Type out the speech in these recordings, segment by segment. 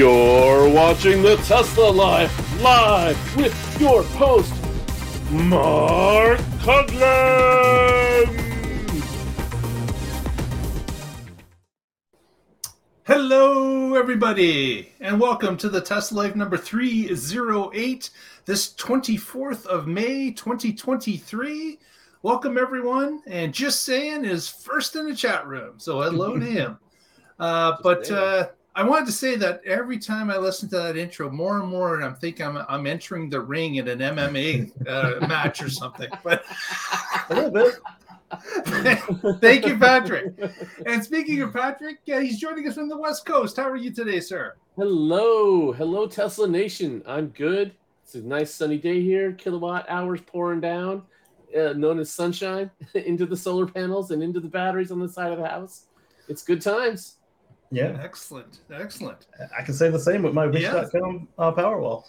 You're watching the Tesla Life live with your host, Mark Coughlin. Hello, everybody, and welcome to the Tesla Life number 308, this 24th of May, 2023. Welcome, everyone. And just saying is first in the chat room. So, hello to him. Uh, but uh, I wanted to say that every time I listen to that intro, more and more, and I'm thinking I'm, I'm entering the ring in an MMA uh, match or something. But A little bit. thank you, Patrick. And speaking of Patrick, uh, he's joining us from the West Coast. How are you today, sir? Hello, hello, Tesla Nation. I'm good. It's a nice sunny day here. Kilowatt hours pouring down, uh, known as sunshine, into the solar panels and into the batteries on the side of the house. It's good times. Yeah, Excellent, excellent. I can say the same with my Yeah. Wish.com uh, Powerwall.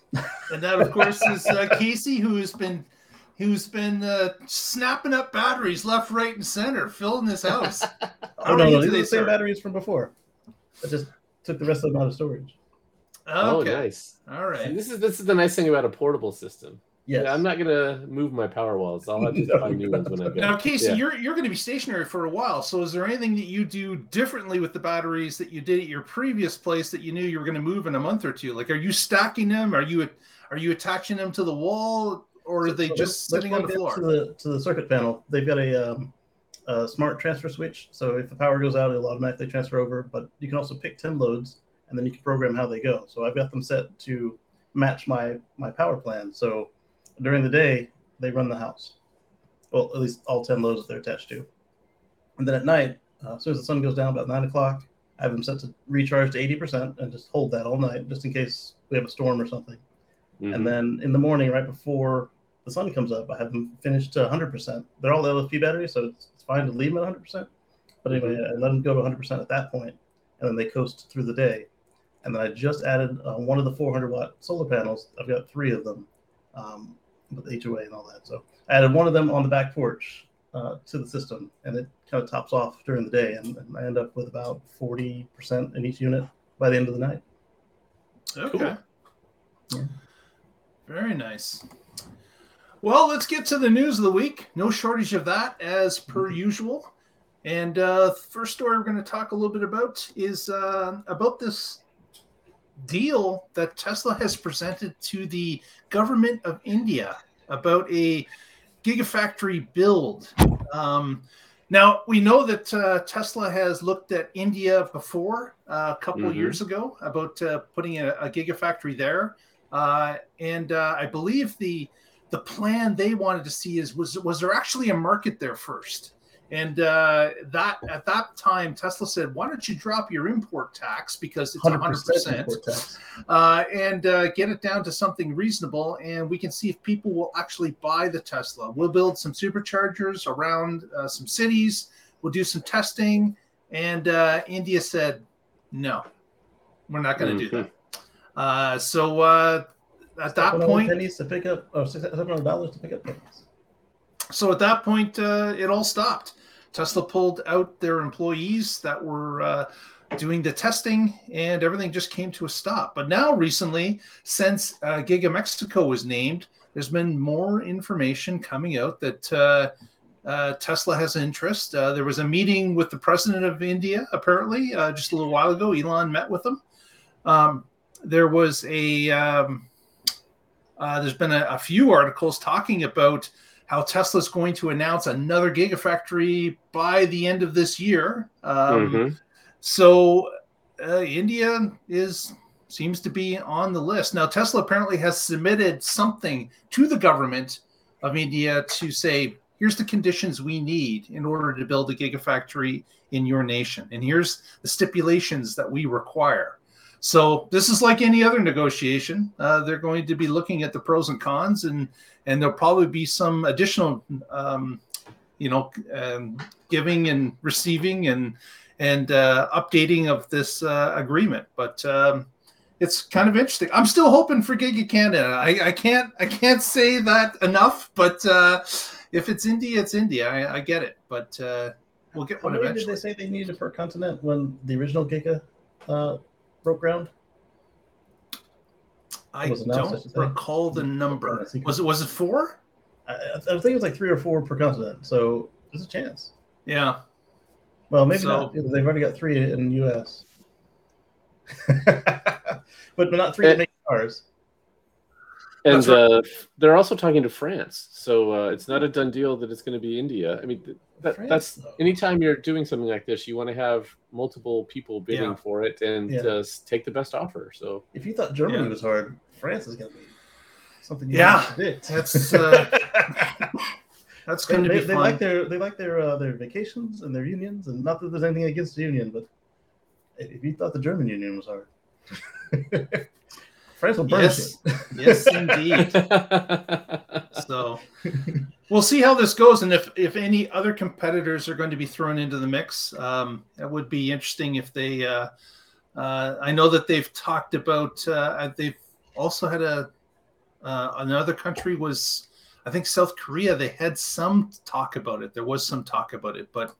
And that, of course, is uh, Casey, who's been who's been uh, snapping up batteries left, right, and center, filling this house. Oh no, no, these are the same sir? batteries from before. I just took the rest of them out of storage. Oh, Okay, nice. All right. And this is this is the nice thing about a portable system. Yes, Yeah, I'm not gonna move my power walls. I'll have to No, find new ones when I go. Now, Casey, Yeah. you're you're going to be stationary for a while. So, is there anything that you do differently with the batteries that you did at your previous place that you knew you were going to move in a month or two? Like, are you stacking them? Are you are you attaching them to the wall, or are they So just they're- sitting on the floor? To the to the circuit panel. They've got a, um, a smart transfer switch, so if the power goes out, it'll automatically transfer over. But you can also pick ten loads, and then you can program how they go. So I've got them set to match my my power plan. So during the day, they run the house. Well, at least all ten loads that they're attached to. And then at night, uh, as soon as the sun goes down, about nine o'clock, I have them set to recharge to eighty percent and just hold that all night, just in case we have a storm or something. Mhm. And then in the morning, right before the sun comes up, I have them finished to 100%. They're all LFP batteries, so it's, it's fine to leave them at 100%. But anyway, I let them go to 100% at that point, and then they coast through the day. And then I just added uh, one of the 400 watt solar panels. I've got three of them um, with HOA and all that. So I added one of them on the back porch uh, to the system, and it kind of tops off during the day. And, and I end up with about 40% in each unit by the end of the night. Okay. Yeah. Very nice. Well, let's get to the news of the week. No shortage of that, as per usual. And uh, first story we're going to talk a little bit about is uh, about this deal that Tesla has presented to the government of India about a gigafactory build. Um, now we know that uh, Tesla has looked at India before uh, a couple Mhm. years ago about uh, putting a, a gigafactory there, uh, and uh, I believe the the plan they wanted to see is was was there actually a market there first, and uh, that at that time Tesla said, why don't you drop your import tax because it's 100 percent uh, and uh, get it down to something reasonable, and we can see if people will actually buy the Tesla. We'll build some superchargers around uh, some cities. We'll do some testing, and uh, India said, "No, we're not going to do that." Uh, so uh, at that 700 point, pennies to pick up, or seven hundred dollars to pick up pennies. so at that point, uh, it all stopped. Tesla pulled out their employees that were uh, doing the testing, and everything just came to a stop. But now, recently, since uh, Giga Mexico was named, there's been more information coming out that uh, uh, Tesla has interest. Uh, there was a meeting with the president of India, apparently, uh, just a little while ago. Elon met with them. Um, there was a um, uh, there's been a, a few articles talking about how Tesla's going to announce another gigafactory by the end of this year. Um, Mhm. So uh, India is seems to be on the list now. Tesla apparently has submitted something to the government of India to say, here's the conditions we need in order to build a gigafactory in your nation, and here's the stipulations that we require. So this is like any other negotiation. Uh, they're going to be looking at the pros and cons, and and there'll probably be some additional, um, you know, um, giving and receiving and and uh, updating of this uh, agreement. But um, it's kind of interesting. I'm still hoping for Giga Canada. I, I can't I can't say that enough. But uh, if it's India, it's India. I, I get it. But uh, we'll get How one many did they say they needed per continent when the original Giga uh, broke ground? I was announced, I don't should recall the number. Was it was it four? I, I think it was like three or four per continent. So there's a chance. Yeah. Well, maybe So- not. They've already got three in the U.S. but, but not three Eh. to make cars. And right. uh, they're also talking to France, so uh, it's not a done deal that it's going to be India. I mean, that, France, that's though. anytime you're doing something like this, you want to have multiple people bidding Yeah. for it and Yeah. just take the best offer. So If you thought Germany Yeah. was hard, France is going to be something you Yeah. didn't predict. That's, uh, That's they, going to they, be they fun. like their they like their uh, their vacations and their unions, and not that there's anything against the union, but if you thought the German union was hard, France will burn Yes. it. yes, indeed. So we'll see how this goes, and if if any other competitors are going to be thrown into the mix. Um, that would be interesting if they. Uh, uh, I know that they've talked about. Uh, they've also had a uh, another country was. I think South Korea. They had some talk about it. There was some talk about it, but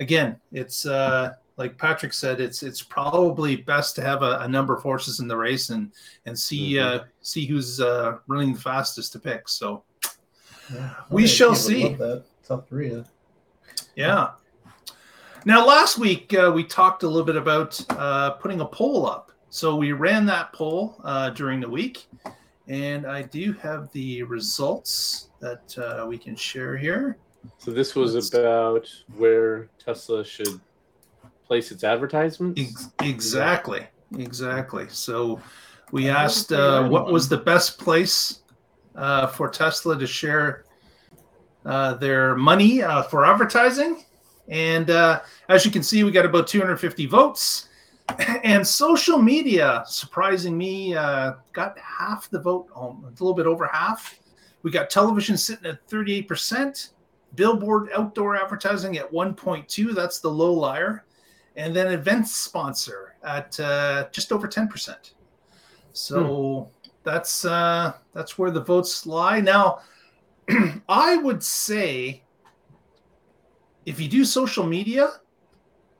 again, it's uh, like Patrick said. It's it's probably best to have a, a number of horses in the race and and see Mhm. uh, see who's uh, running the fastest to pick. So Yeah. We Okay, shall see. love that South Korea. Yeah. Now, last week uh, we talked a little bit about uh, putting a poll up. So we ran that poll uh, during the week, and I do have the results that uh, we can share here. So this was about where Tesla should place its advertisements. Ex- exactly, exactly. So we asked uh, what was the best place uh, for Tesla to share uh, their money uh, for advertising. And uh, as you can see, we got about 250 votes. And social media, surprising me, uh, got half the vote, a little bit over half. We got television sitting at 38%, billboard outdoor advertising at 1.2. That's the low liar and then event sponsor at uh, just over 10%. So that's uh, that's where the votes lie. Now, I would say if you do social media,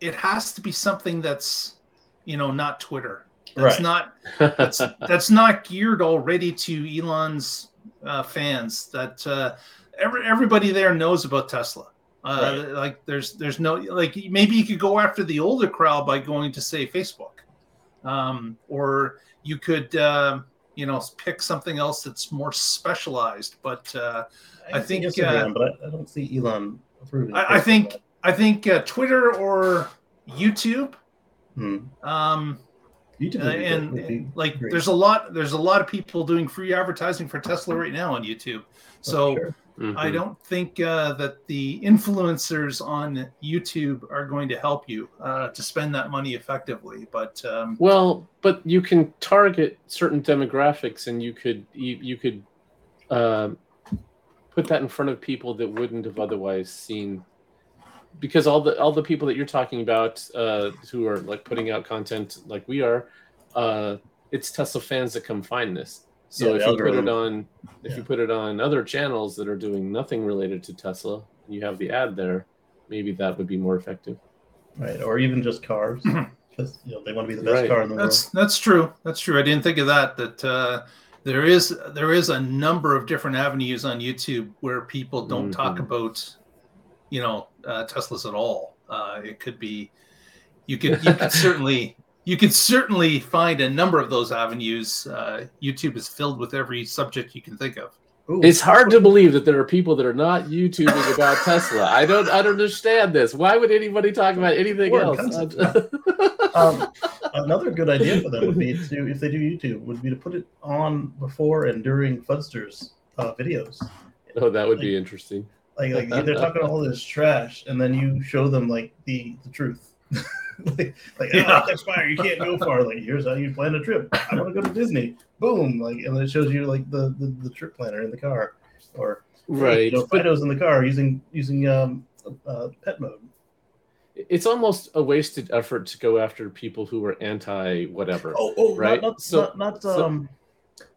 it has to be something that's you know not Twitter. That's Right. not that's that's not geared already to Elon's uh, fans. That uh, every, everybody there knows about Tesla. Uh, Like there's there's no like maybe you could go after the older crowd by going to say Facebook, um, or you could uh, you know pick something else that's more specialized. But uh, I see think, Instagram, uh, but I, I don't see Elon approving. I, I think I think uh, Twitter or YouTube. Hmm. Um, YouTube uh, would and like great. there's a lot there's a lot of people doing free advertising for Tesla right now on YouTube. For So sure. I Mhm. don't think uh, that the influencers on YouTube are going to help you uh, to spend that money effectively. But um, Well, but you can target certain demographics, and you could you, you could um, put that in front of people that wouldn't have otherwise seen, because all the all the people that you're talking about uh, who are like putting out content like we are, uh, it's Tesla fans that come find this. So Yeah, if the you put it on if you put it on other channels that are doing nothing related to Tesla, and you have the ad there, maybe that would be more effective. right, or even just cars, because you know they want to be the best Right. car in the that's that's true. That's true. I didn't think of that. That uh, there is there is a number of different avenues on YouTube where people don't talk Mhm. about you know uh, Teslas at all. Uh, it could be you could you could certainly you could certainly find a number of those avenues. Uh, YouTube is filled with every subject you can think of. Ooh, It's hard to believe that there are people that are not YouTubing about Tesla. I don't, I don't understand this. Why would anybody talk about anything Foreign else? concept, um, another good idea for them would be to, if they do YouTube, would be to put it on before and during Fudsters uh, videos. oh, that would be interesting. Like, like they're talking all this trash, and then you show them like the the truth. like, like oh, that's fire. You can't go far. Like, here's how you plan a trip. I want to go to Disney. Boom. Like, and then it shows you like the the, the trip planner in the car, or Right. you know, Fido's in the car using using um uh, pet mode. it's almost a wasted effort to go after people who are anti whatever. Oh, oh, Right. Not, not, So- not, not so- um,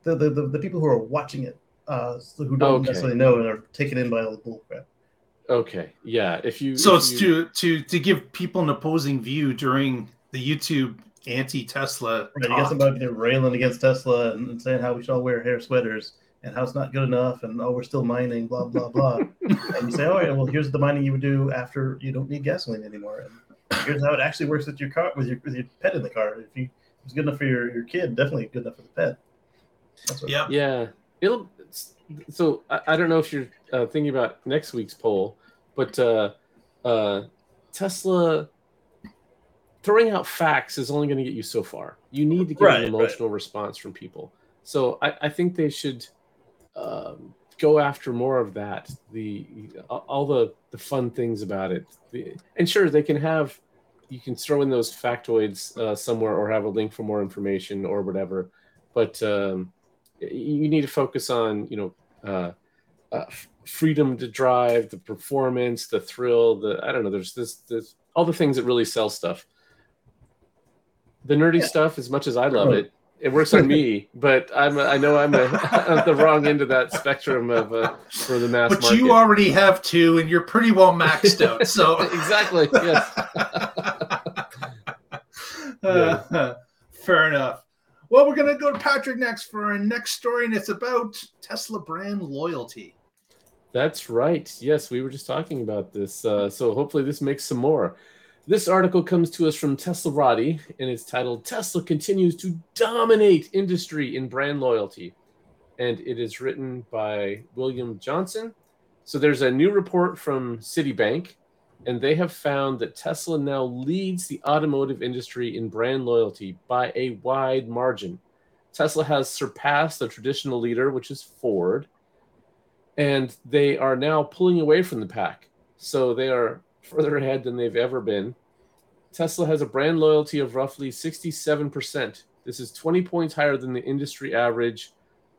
the, the, the the people who are watching it, uh, so who don't Okay. necessarily know and are taken in by all the bullcrap. Okay. Yeah. If you. So if it's you- to to to give people an opposing view during the YouTube anti-Tesla. Right, you got somebody there railing against Tesla and, and saying how we should all wear hair sweaters and how it's not good enough and oh we're still mining blah blah blah and you say oh yeah well here's the mining you would do after you don't need gasoline anymore and here's how it actually works with your car with your with your pet in the car if you it's good enough for your, your kid definitely good enough for the pet Yeah. Yeah, it'll. So I, I don't know if you're uh, thinking about next week's poll, but uh, uh, Tesla throwing out facts is only going to get you so far. You need to get Right, an right. emotional response from people. So I, I think they should um, go after more of that. The all the the fun things about it, the, and sure they can have. You can throw in those factoids uh, somewhere, or have a link for more information, or whatever. But um, you need to focus on, you know, uh, uh, freedom to drive, the performance, the thrill, the I don't know. There's this, this all the things that really sell stuff. The nerdy Yeah. stuff, as much as I love it, it works on me. But I'm I know I'm a, at the wrong end of that spectrum of uh, for the mass But market. you already have two, and you're pretty well maxed out. So exactly yes. Uh, fair enough. Well, we're gonna go to Patrick next for our next story, and it's about Tesla brand loyalty. That's right. Yes, we were just talking about this. Uh, so hopefully this makes some more. This article comes to us from Teslarati, and it's titled "Tesla Continues to Dominate Industry in Brand Loyalty," and it is written by William Johnson. So there's a new report from Citibank, and they have found that Tesla now leads the automotive industry in brand loyalty by a wide margin. Tesla has surpassed the traditional leader, which is Ford and they are now pulling away from the pack. So they are further ahead than they've ever been. Tesla has a brand loyalty of roughly 67%. This is 20 points higher than the industry average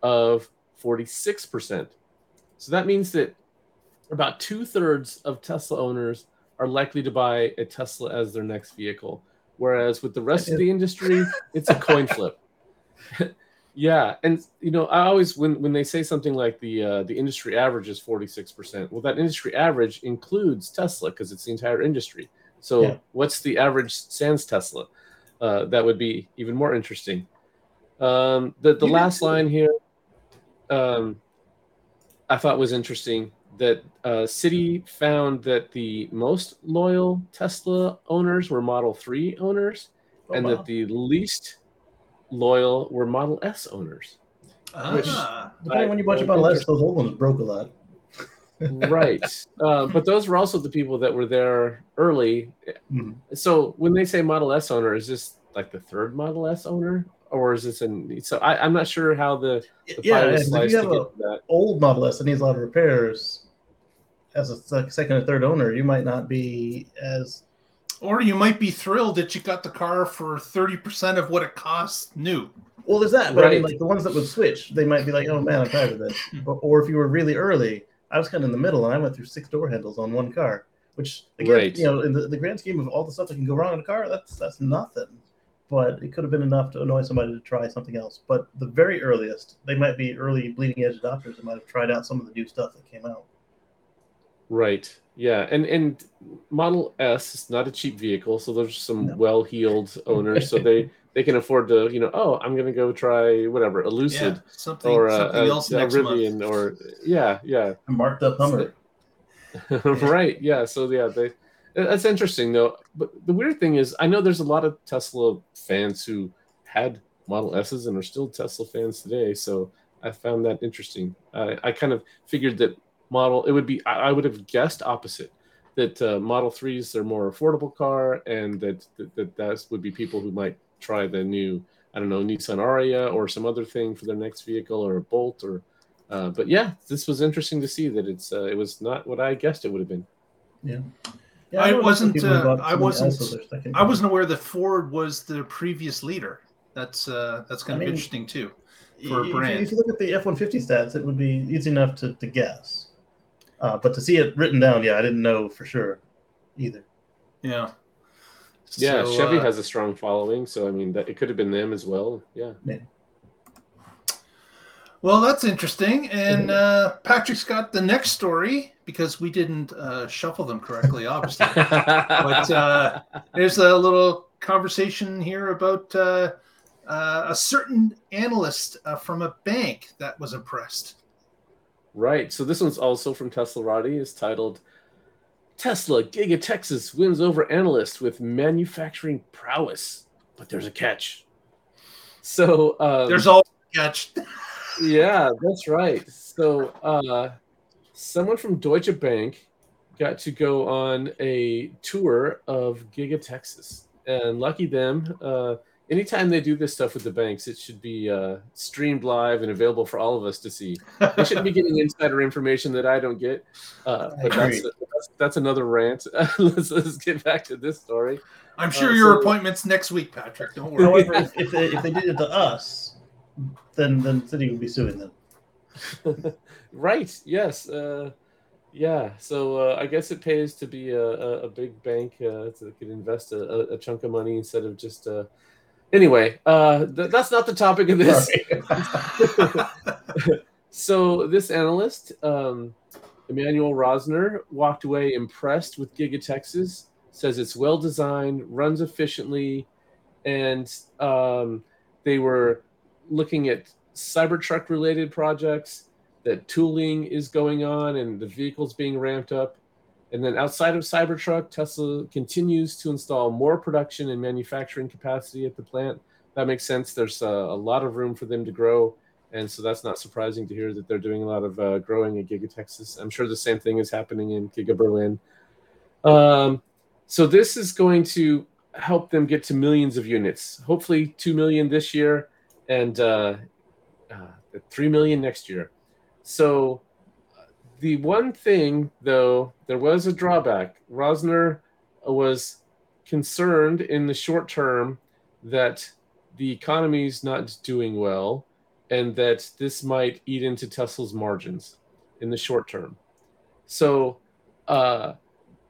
of 46%. So that means that about two thirds of Tesla owners are likely to buy a Tesla as their next vehicle. Whereas with the rest of the industry, it's a coin flip. Yeah, and you know, I always when when they say something like the uh, the industry average is forty six percent, well, that industry average includes Tesla because it's the entire industry. So, Yeah. what's the average sans Tesla? Uh, that would be even more interesting. Um, the the last line here, um, I thought was interesting. That uh, Citi found that the most loyal Tesla owners were Model Three owners, Oh, and wow. that the least loyal were Model S owners. Which- Ah, Depending on when you bought your Model S, those old ones broke a lot. right. Uh, but those were also the people that were there early. Mhm. So when they say Model S owner, is this like the third Model S owner? Or is this an so I, I'm not sure how the, the Yeah, pie and if you have get a to that. old Model S that needs a lot of repairs, as a second or third owner, you might not be as or you might be thrilled that you got the car for thirty percent of what it costs new. well. There's that, but I mean, like the ones that would switch, they might be like, "Oh man, I'm tired of this." But, or if you were really early, I was kind of in the middle, and I went through six door handles on one car, which again, Right. you know, in the, the grand scheme of all the stuff that can go wrong in a car, that's that's nothing. But it could have been enough to annoy somebody to try something else. But the very earliest, they might be early bleeding edge adopters that might have tried out some of the new stuff that came out. Right. Yeah. And and Model S is not a cheap vehicle, so there's some No. well-heeled owners, so they they can afford to, you know, oh, I'm gonna go try whatever, a Yeah, something, or something a, else a next Rivian month. or yeah, yeah. A marked up Hummer. right. Yeah. So yeah, they that's interesting though. But the weird thing is, I know there's a lot of Tesla fans who had Model S's and are still Tesla fans today. So I found that interesting. I, kind of figured that Model it would be. I, I would have guessed opposite that uh, Model Threes are more affordable car, and that that that that would be people who might try the new. I don't know Nissan Ariya or some other thing for their next vehicle or a Bolt or. Uh, but yeah, this was interesting to see that it's uh, it was not what I guessed it would have been. Yeah, I know wasn't, uh, I wasn't- else as their second I wasn't aware that Ford was the previous leader. That's uh, that's kind I of mean, interesting too. If for a brand. If you look at the F one fifty stats, it would be easy enough to, to guess. Uh, but to see it written down, yeah, I didn't know for sure either. Yeah. Yeah, So, Chevy uh, has a strong following, so I mean that it could have been them as well. Yeah. Well, that's interesting. And uh, Patrick's got the next story because we didn't uh, shuffle them correctly, obviously. but uh, there's a little conversation here about uh, uh, a certain analyst uh, from a bank that was impressed. Right. So this one's also from Teslarati. Is titled Tesla Giga Texas wins over analyst with manufacturing prowess, but there's a catch. So um, there's all catch. yeah, that's right. So uh, someone from Deutsche Bank got to go on a tour of Giga Texas, and lucky them. Uh, anytime they do this stuff with the banks, it should be uh, streamed live and available for all of us to see. They shouldn't be getting insider information that I don't get. Uh, but that's, that's, that's another rant. let's, let's get back to this story. I'm sure uh, your so, appointment's next week, Patrick. Don't worry. However, if, if, they, if they did it to us, then then Citi would be suing them. right. Yes. Uh, yeah. So uh, I guess it pays to be a, a, a big bank uh, to could invest a, a, chunk of money instead of just. Uh... Anyway, uh, th- that's not the topic of this. so this analyst, um, Emmanuel Rosner, walked away impressed with Giga Texas says it's well designed, runs efficiently, and um, they were looking at Cybertruck related projects. That tooling is going on and the vehicles being ramped up. And then outside of Cybertruck, Tesla continues to install more production and manufacturing capacity at the plant. That makes sense. There's a, a lot of room for them to grow. And so that's not surprising to hear that they're doing a lot of uh, growing at Giga Texas. I'm sure the same thing is happening in Giga Berlin. Um, so this is going to help them get to millions of units. Hopefully, two million this year, and uh, uh, three million next year. So the one thing, though, there was a drawback. Rosner was concerned in the short term that the economy is not doing well and that this might eat into Tesla's margins in the short term. So, uh,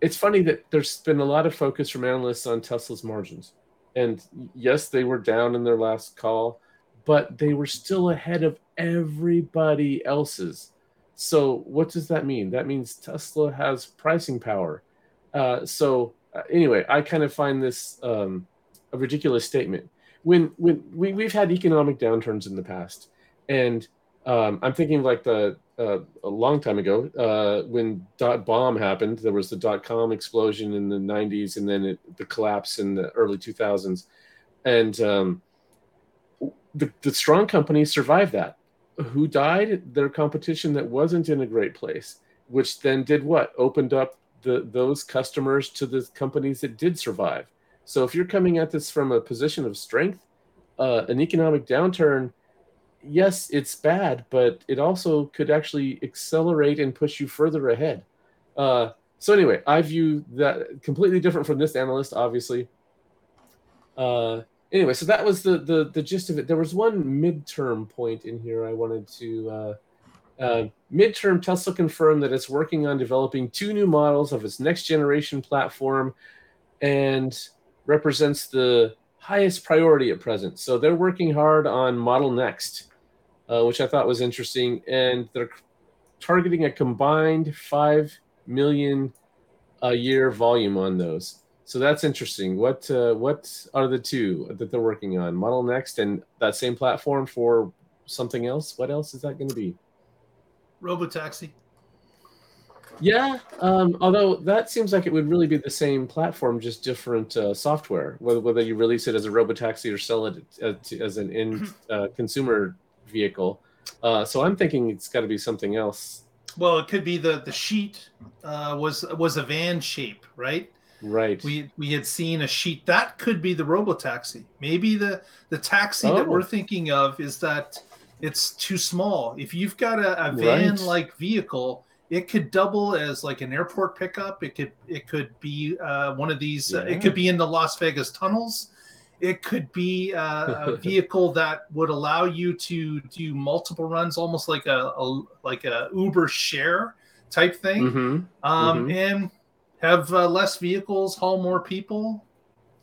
it's funny that there's been a lot of focus from analysts on Tesla's margins. And yes, they were down in their last call, but they were still ahead of everybody else's. So, what does that mean? That means Tesla has pricing power. Uh, so, uh, anyway, I kind of find this um, a ridiculous statement. When when we, we've had economic downturns in the past, and um, I'm thinking like the uh, a long time ago uh, when dot bomb happened. There was the dot com explosion in the 90s, and then it, the collapse in the early 2000s, and um, the, the strong companies survived that. Who died? Their competition that wasn't in a great place, which then did what? Opened up the those customers to the companies that did survive. So if you're coming at this from a position of strength, uh, an economic downturn yes, it's bad, but it also could actually accelerate and push you further ahead. Uh, so anyway, I view that completely different from this analyst, obviously. Uh, anyway, so that was the, the the gist of it. There was one midterm point in here I wanted to. Uh, uh, midterm, Tesla confirmed that it's working on developing two new models of its next generation platform, and represents the highest priority at present. So they're working hard on Model Next, uh, which I thought was interesting. And they're targeting a combined 5 million a year volume on those. So that's interesting. What uh, what are the two that they're working on? Model Next and that same platform for something else. What else is that going to be? Robotaxi. Yeah, um, although that seems like it would really be the same platform, just different uh, software. Whether, whether you release it as a robotaxi or sell it as, as an in uh, consumer vehicle. Uh, so I'm thinking it's got to be something else. Well, it could be the the sheet uh, was was a van shape, right? Right. We we had seen a sheet that could be the robo taxi. Maybe the the taxi oh. that we're thinking of is that it's too small. If you've got a, a van like right. vehicle, it could double as like an airport pickup. It could it could be uh, one of these. Yeah. Uh, it could be in the Las Vegas tunnels. It could be a, a vehicle that would allow you to do multiple runs, almost like a, a like a Uber share type thing, mm-hmm. Um, mm-hmm. and have uh, less vehicles, haul more people.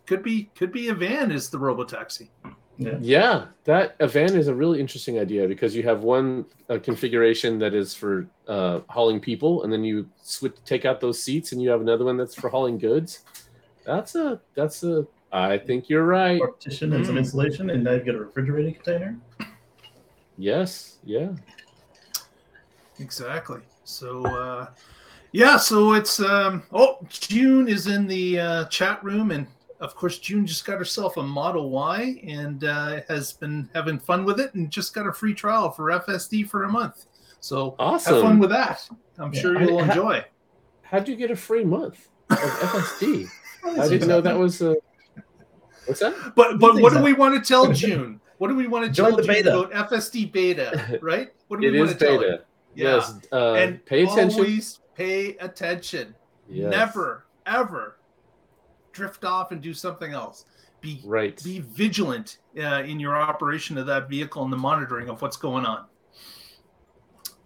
Could be could be a van is the robo taxi. Yeah. yeah, that a van is a really interesting idea because you have one uh, configuration that is for uh, hauling people, and then you switch take out those seats, and you have another one that's for hauling goods. That's a that's a I think you're right. partition and some Mm. insulation, and now you've got a refrigerating container. Yes, yeah. Exactly. So uh yeah, so it's um oh June is in the uh chat room and of course June just got herself a Model Y and uh has been having fun with it and just got a free trial for FSD for a month. So awesome. have fun with that. I'm Yeah. sure you'll ha- enjoy. How'd you get a free month of FSD? I didn't know that was a. What's that? But but what do Things we want to tell June? What do we want to Join tell the June beta. about FSD beta, right? What do It we want is to tell her? beta. Yeah. Yes. Uh, and pay attention. always pay attention. Yes. Never, ever drift off and do something else. Be Right. be vigilant uh, in your operation of that vehicle and the monitoring of what's going on.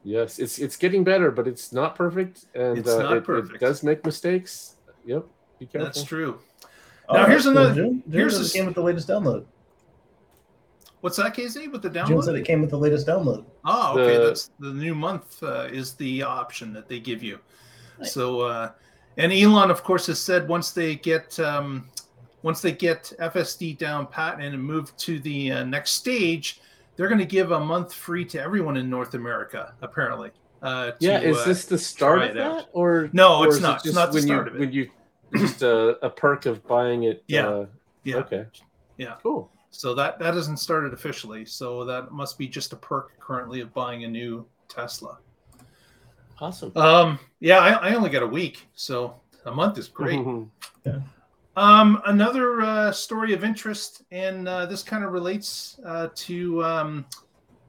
Yes, it's it's getting better, but it's not perfect, and It's uh, not it, perfect. it does make mistakes. Yep. Be careful. That's true. Now, here's that's cool. another- June, June here's said a- it came with the latest download. What's that, Casey, with the June said download? it came with the latest download. Oh, okay. The- That's the new month uh, is the option that they give you. Nice. So, uh, and Elon, of course, has said once they get um, once they get FSD down pat and move to the uh, next stage, they're going to give a month free to everyone in North America. Apparently. Uh, to, Yeah, is uh, this the start of it out. that, or No, or it's is it not. It's not the when start you of it. when you just a, a perk of buying it? Yeah. Uh, Yeah. Okay. Yeah. Cool. So that that hasn't started officially. So that must be just a perk currently of buying a new Tesla. Awesome. Um, yeah, I, I only got a week, so a month is great. Mhm. Um, another uh, story of interest, and uh, this kind of relates uh, to um,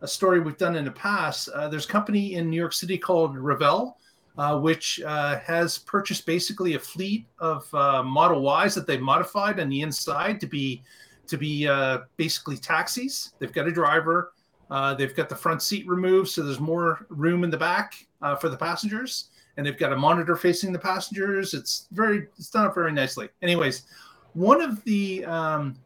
a story we've done in the past. Uh, there's a company in New York City called Revel, uh, which uh, has purchased basically a fleet of uh, Model Ys that they've modified on the inside to be to be uh, basically taxis. They've got a driver. Uh, they've got the front seat removed, so there's more room in the back uh, for the passengers and they've got a monitor facing the passengers. It's very, it's done up very nicely. Anyways, one of the um,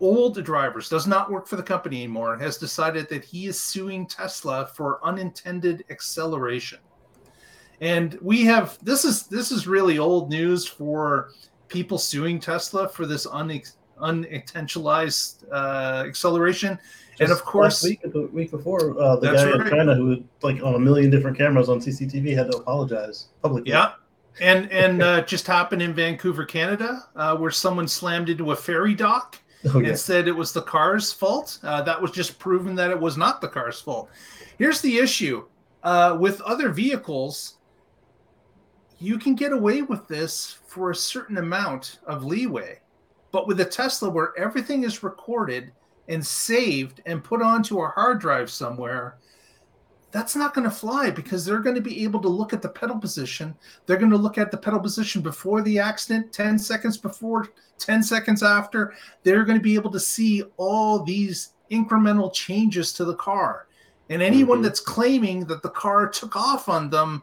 old drivers does not work for the company anymore. Has decided that he is suing Tesla for unintended acceleration, and we have this is this is really old news for people suing Tesla for this un, unintentionalized uh, acceleration. And of course- week, the week before, uh, the guy in. China who, like, on a million different cameras on CCTV, had to apologize publicly. Yeah. And and uh, just happened in Vancouver, Canada, uh, where someone slammed into a ferry dock Oh, yeah. and said it was the car's fault. Uh, that was just proven that it was not the car's fault. Here's the issue uh, with other vehicles, you can get away with this for a certain amount of leeway. But with a Tesla, where everything is recorded and saved and put onto a hard drive somewhere, that's not going to fly because they're going to be able to look at the pedal position. They're going to look at the pedal position before the accident, 10 seconds before, 10 seconds after they're going to be able to see all these incremental changes to the car. And anyone Mhm. that's claiming that the car took off on them,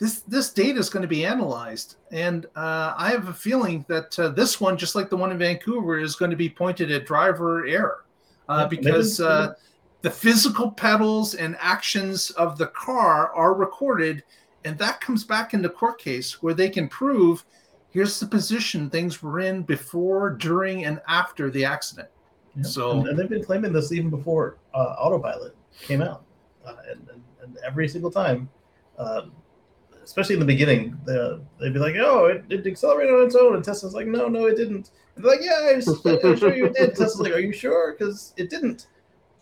this this data is going to be analyzed. And uh, I have a feeling that uh, this one, just like the one in Vancouver, is going to be pointed at driver error uh, because uh, the physical pedals and actions of the car are recorded, and that comes back in the court case where they can prove here's the position things were in before, during, and after the accident. Yeah. So- and, and they've been claiming this even before uh, autopilot came out, uh, and, and, and every single time, um, especially in the beginning, the, they'd be like, "Oh, it, it accelerated on its own," and Tesla's like, "No, no, it didn't." And they're like, "Yeah, I'm, I'm sure you did." Tesla's like, "Are you sure?" Because it didn't.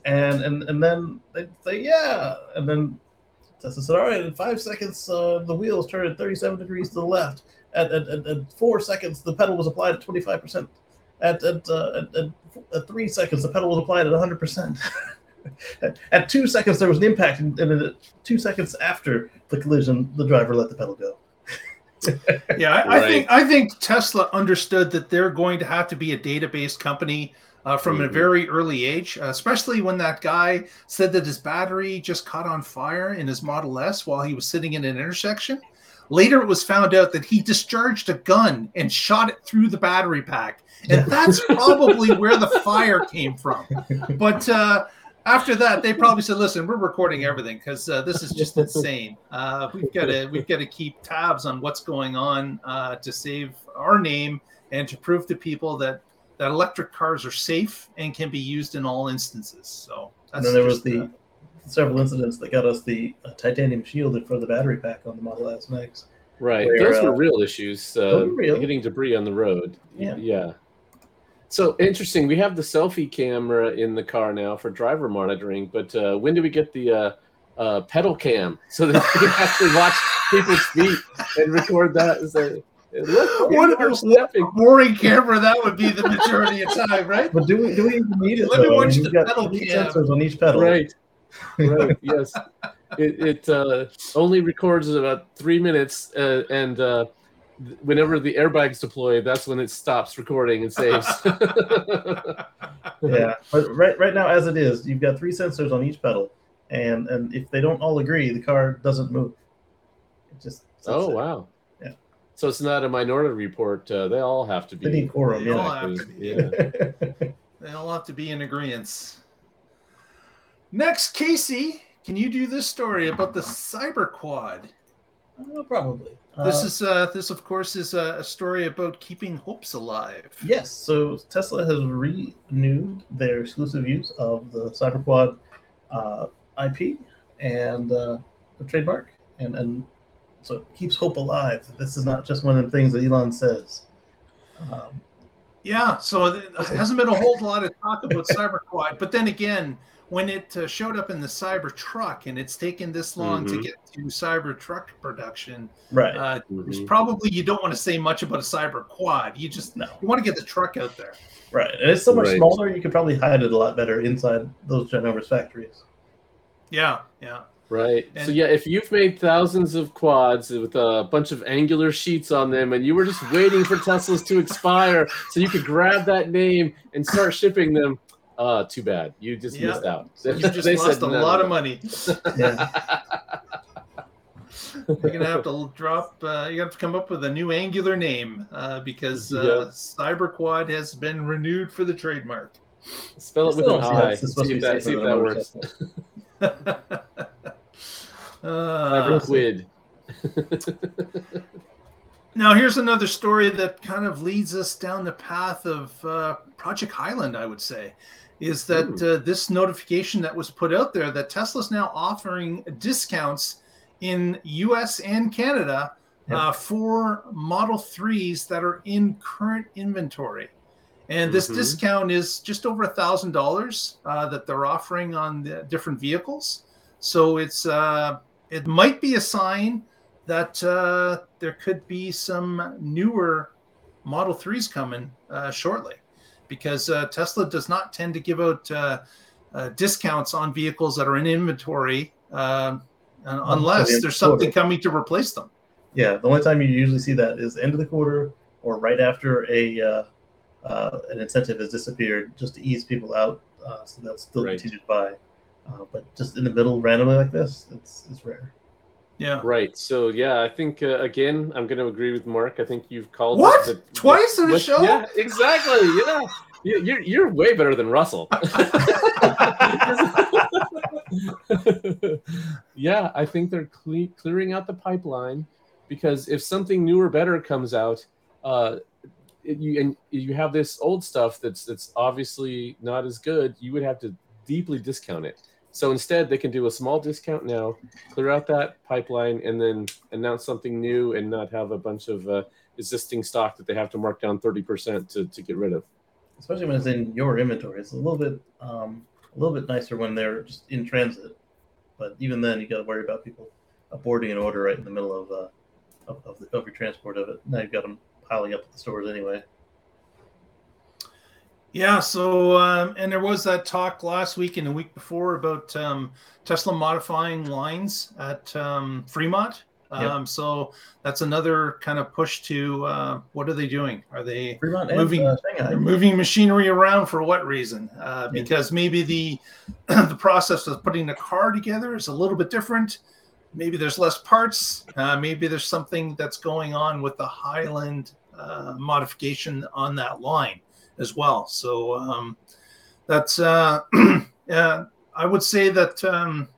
And and and then they say, "Yeah," and then Tesla said, "All right, in five seconds, uh, the wheels turned at 37 degrees to the left. At, at, at, at four seconds, the pedal was applied at 25 percent." At at, uh, at at at three seconds, the pedal was applied at 100%. at, at two seconds, there was an impact, and, and at two seconds after the collision, the driver let the pedal go. yeah, I, I think I think Tesla understood that they're going to have to be a database company uh, from a Mhm. very early age, uh, especially when that guy said that his battery just caught on fire in his Model S while he was sitting in an intersection. Later, it was found out that he discharged a gun and shot it through the battery pack, and that's probably where the fire came from. But uh, after that, they probably said, "Listen, we're recording everything because uh, this is just insane. Uh, we've got to we've got to keep tabs on what's going on uh, to save our name and to prove to people that that electric cars are safe and can be used in all instances. So and then there was the uh, several incidents that got us the uh, titanium shielded for the battery pack on the Model S Max. Right. Where, Those were uh, real issues. Uh, were real. Getting debris on the road. Yeah. Yeah. So interesting. We have the selfie camera in the car now for driver monitoring, but uh, when do we get the uh, uh, pedal cam so that we can actually watch people's feet and record that? And say, Look, What people are a- stepping. boring camera that would be the majority of time, right? But do we do we even need it? Let me though? I watch mean, the you've got pedal three cam. sensors on each pedal. Right. Right. yes. It, it uh, only records about three minutes, uh, and uh, th- whenever the airbag's deployed, that's when it stops recording and saves. Yeah, but right right now, as it is, you've got three sensors on each pedal, and and if they don't all agree, the car doesn't move. It just Oh there. wow. Yeah. So it's not a minority report. Uh, they all have to be. They need quorum, They yeah. all have to be. Yeah. They all have to be in agreement. Next, Casey, can you do this story about the cyber quad? Uh, probably. This Uh, is uh, this, of course, is a, a story about keeping hopes alive. Yes, so Tesla has renewed their exclusive use of the CyberQuad uh, IP and uh, the trademark, and and so it keeps hope alive. This is not just one of the things that Elon says. Um, Yeah, so there hasn't been a whole lot of talk about CyberQuad, but then again, when it uh, showed up in the Cyber Truck and it's taken this long to Mhm. get to Cyber Truck production, right. uh, there's Mhm. probably you don't want to say much about a Cyber Quad. You just No. you want to get the truck out there. Right. And it's so much Right. smaller, you could probably hide it a lot better inside those Genovers factories. Yeah, yeah. Right. so yeah, if you've made thousands of quads with a bunch of angular sheets on them, and you were just waiting for Teslas to expire so you could grab that name and start shipping them, uh, too bad. You just Yeah. missed out. You just They lost said a no. lot of money. Yeah. You're gonna have to drop. Uh, you have to come up with a new Angular name uh, because uh, Yeah. Cyber Quad has been renewed for the trademark. Spell it with an I. See if that, see if that works. motorcycle. Uh, Quid. Now here's another story that kind of leads us down the path of uh, Project Highland. I would say is that uh, this notification that was put out there that Tesla's now offering discounts in U.S. and Canada uh, for Model 3s that are in current inventory. And this Mhm. discount is just over a thousand dollars that they're offering on the different vehicles. So it's uh, it might be a sign that uh, there could be some newer Model 3s coming uh, shortly, because uh, Tesla does not tend to give out uh, uh, discounts on vehicles that are in inventory um, unless the there's something quarter. coming to replace them. Yeah, the only time you usually see that is end of the quarter or right after a uh, uh, an incentive has disappeared, just to ease people out, uh, so they'll still Right. continue to buy. Uh, but just in the middle, randomly like this, it's it's rare. Yeah. Right. So yeah, I think uh, again, I'm going to agree with Mark. I think you've called What? it that- Twice in the show? Yeah, exactly. Yeah, You- you're you're way better than Russell. yeah, I think they're cle- clearing out the pipeline because if something newer, better comes out, uh, it- you and you have this old stuff that's that's obviously not as good. You would have to deeply discount it. So instead, they can do a small discount now, clear out that pipeline, and then announce something new, and not have a bunch of uh, existing stock that they have to mark down thirty percent to to get rid of. Especially when it's in your inventory, it's a little bit um, a little bit nicer when they're just in transit. But even then, you got to worry about people aborting an order right in the middle of uh, of, of, the, of your transport of it. Now you've got them piling up at the stores anyway. Yeah. So, um, and there was that talk last week and the week before about um, Tesla modifying lines at um, Fremont. Yep. Um, So that's another kind of push to uh, what are they doing? Are they Fremont and Moving- uh, they're moving machinery around for what reason? Uh, because maybe the the process of putting the car together is a little bit different. Maybe there's less parts. Uh, maybe there's something that's going on with the Highland uh, modification on that line as well. So um, that's uh, uh, I would say that um,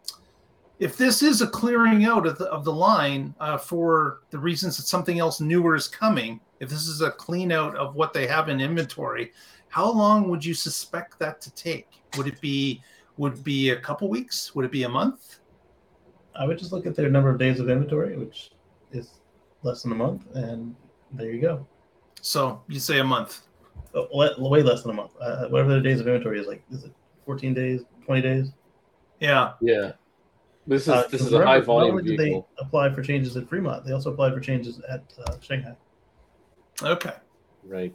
if this is a clearing out of the, of the line uh, for the reasons that something else newer is coming, if this is a clean out of what they have in inventory, how long would you suspect that to take? Would it be would it be a couple weeks? Would it be a month? I would just look at their number of days of inventory, which is less than a month, and there you go. So you say a month. Oh, way less than a month. Uh, whatever their days of inventory is, like, is it 14 days, 20 days? Yeah. Yeah. This is Uh, this is a remember, high not volume only did vehicle. they apply for changes at Fremont, they also applied for changes at uh, Shanghai. Okay. Right.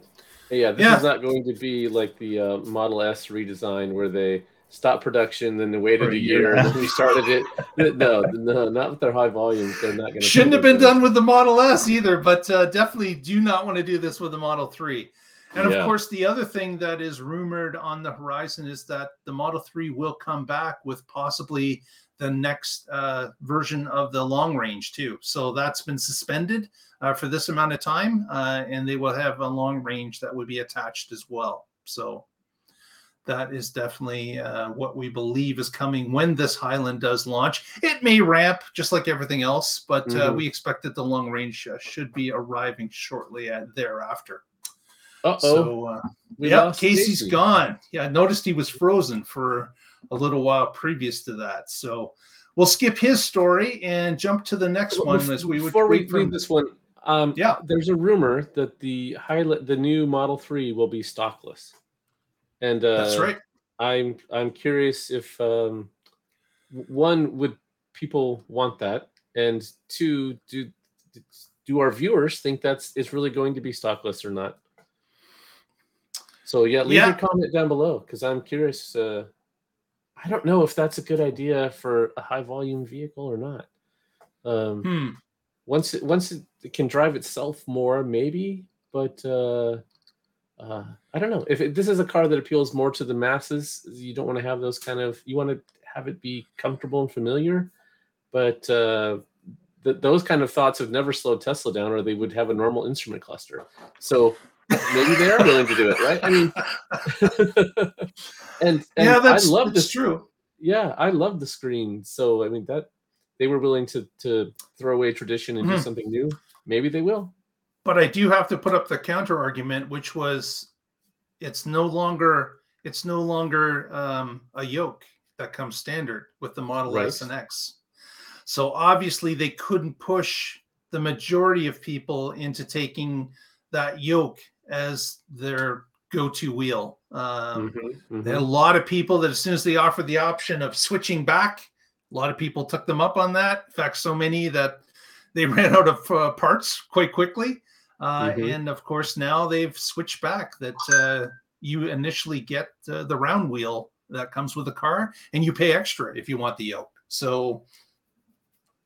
Yeah, this Yeah. is not going to be like the uh, Model S redesign where they stopped production, then they waited a a year year, and then we started it. No, no, not with their high volumes. They're not going to. Shouldn't have been done with the Model S either, but uh, definitely do not want to do this with the Model 3. And of course, the other thing that is rumored on the horizon is that the Model 3 will come back with possibly the next uh, version of the long range, too. So that's been suspended uh, for this amount of time, uh, and they will have a long range that would be attached as well. So that is definitely uh, what we believe is coming when this Highland does launch. It may ramp just like everything else, but uh, Mhm. we expect that the long range uh, should be arriving shortly thereafter. Uh oh. So, uh, we lost Casey's Casey. gone. Yeah, I noticed he was frozen for a little while previous to that. So we'll skip his story and jump to the next Well, one as we would before we leave this one, um, Yeah. there's a rumor that the Highland, the new Model Three, will be stockless, and uh, That's right. I'm I'm curious if um, one would people want that, and two do do our viewers think that's is really going to be stockless or not? So yeah, leave Yeah. your comment down below because I'm curious. Uh, I don't know if that's a good idea for a high volume vehicle or not. Um, Hmm. once it once it, it can drive itself more maybe but uh uh i don't know if it, this is a car that appeals more to the masses you don't want to have those kind of you want to have it be comfortable and familiar but uh th- those kind of thoughts have never slowed tesla down or they would have a normal instrument cluster so maybe they are willing to do it right i mean and, and yeah, that's, i love that's this true. yeah i love the screen so i mean that they were willing to to throw away tradition and do Mhm. something new maybe they will But I do have to put up the counter argument, which was it's no longer it's no longer um, a yoke that comes standard with the Model S and X. So obviously they couldn't push the majority of people into taking that yoke as their go-to wheel. Um, Mhm, mhm. There are a lot of people that as soon as they offered the option of switching back, a lot of people took them up on that. In fact, so many that they ran out of uh, parts quite quickly. Uh, Mhm. And of course, now they've switched back that uh, you initially get uh, the round wheel that comes with the car and you pay extra if you want the yoke. So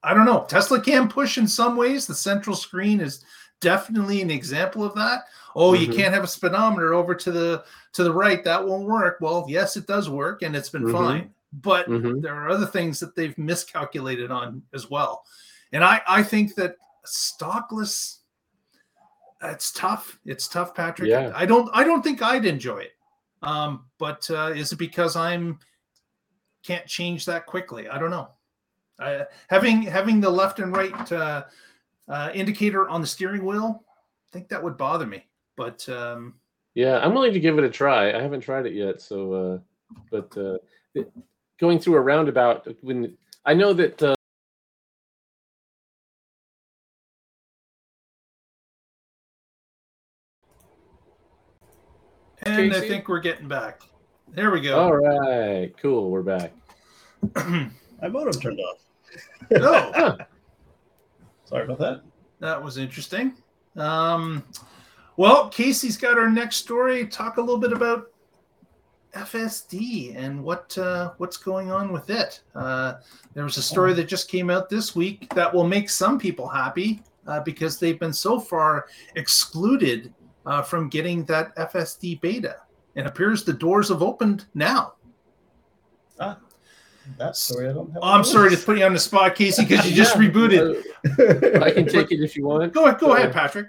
I don't know. Tesla can push in some ways. The central screen is definitely an example of that. Oh, you Mhm. can't have a speedometer over to the to the right. That won't work. Well, yes, it does work, and it's been Mhm. fine. But Mhm. there are other things that they've miscalculated on as well. And I I think that stockless. It's tough. It's tough, Patrick. Yeah. I don't. I don't think I'd enjoy it. Um, but uh, is it because I'm can't change that quickly? I don't know. Uh, having having the left and right uh, uh, indicator on the steering wheel, I think that would bother me. But um, yeah i'm willing to give it a try i haven't tried it yet so uh but uh it- going through a roundabout when i know that uh, and I think we're getting back. There we go. all right cool we're back My modem turned off. oh, Sorry about that. that was interesting. Um, well, Casey's got our next story. Talk a little bit about FSD and what uh, what's going on with it. Uh, there was a story that just came out this week that will make some people happy uh, because they've been so far excluded uh, from getting that FSD beta. It appears the doors have opened now. Ah, that story I don't have. Oh, I'm sorry to put you on the spot, Casey, because you just Yeah, rebooted. uh, i can take it if you want Go ahead, go ahead, Patrick.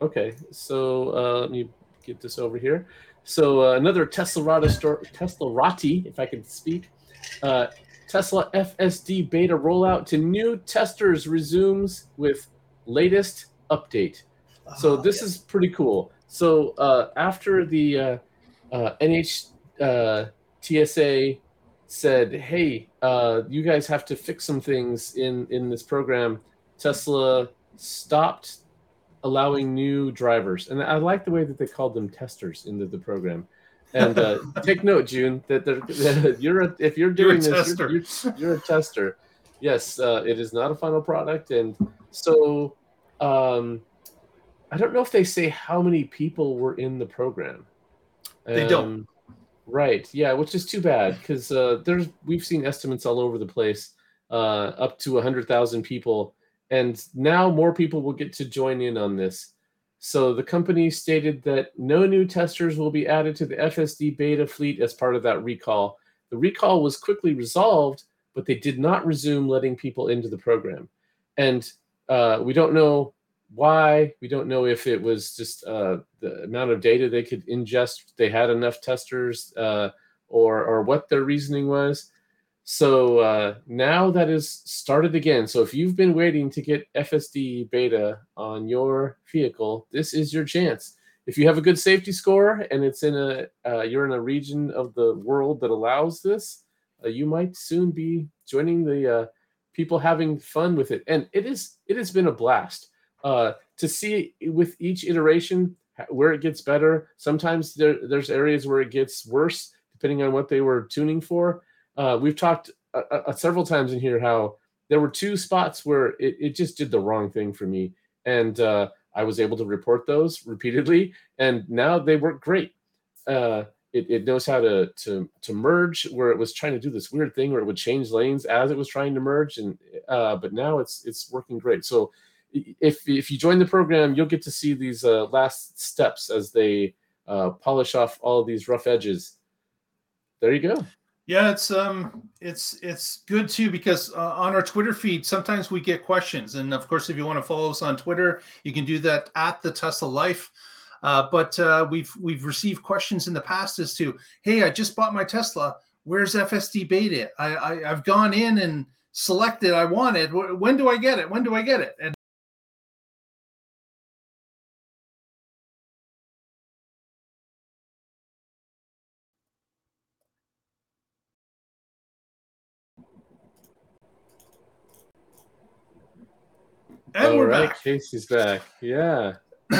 Okay, so uh, let me get this over here. So uh, another Tesla Rata story, Teslarati, if I can speak. Uh, Tesla FSD beta rollout to new testers resumes with latest update. So Ah, this yes. is pretty cool. So uh, after the uh, uh, NH uh, TSA said, "Hey, uh, you guys have to fix some things in in this program," Tesla stopped allowing new drivers, and I like the way that they called them testers into the program. And uh, take note, June, that, that you're a, if you're doing You're this, you're, you're, you're a tester. Yes, uh, it is not a final product, and so um, I don't know if they say how many people were in the program. They don't. Right. Yeah, which is too bad because uh, there's we've seen estimates all over the place, uh, up to hundred thousand people, and now more people will get to join in on this. So the company stated that no new testers will be added to the FSD beta fleet as part of that recall. The recall was quickly resolved, but they did not resume letting people into the program, and uh, we don't know why. We don't know if it was just uh, the amount of data they could ingest. They had enough testers, uh, or or what their reasoning was. So uh, now that is started again. So if you've been waiting to get FSD beta on your vehicle, this is your chance. If you have a good safety score and it's in a uh, you're in a region of the world that allows this, uh, you might soon be joining the uh, people having fun with it. And it is it has been a blast uh, to see with each iteration where it gets better. Sometimes there, there's areas where it gets worse depending on what they were tuning for. Uh, we've talked uh, several times in here how there were two spots where it, it just did the wrong thing for me, and uh, I was able to report those repeatedly, and now they work great. Uh, it, it knows how to to to merge where it was trying to do this weird thing where it would change lanes as it was trying to merge, and uh, but now it's it's working great. So if if you join the program, you'll get to see these uh, last steps as they uh, polish off all of these rough edges. There you go. Yeah, it's um, it's it's good too because uh, on our Twitter feed sometimes we get questions, and of course, if you want to follow us on Twitter, you can do that at the Tesla Life. Uh, but uh, we've we've received questions in the past as to, hey, I just bought my Tesla. Where's FSD beta? I, I I've gone in and selected I want it. When do I get it? When do I get it? And and All we're right, back. Casey's back. Yeah.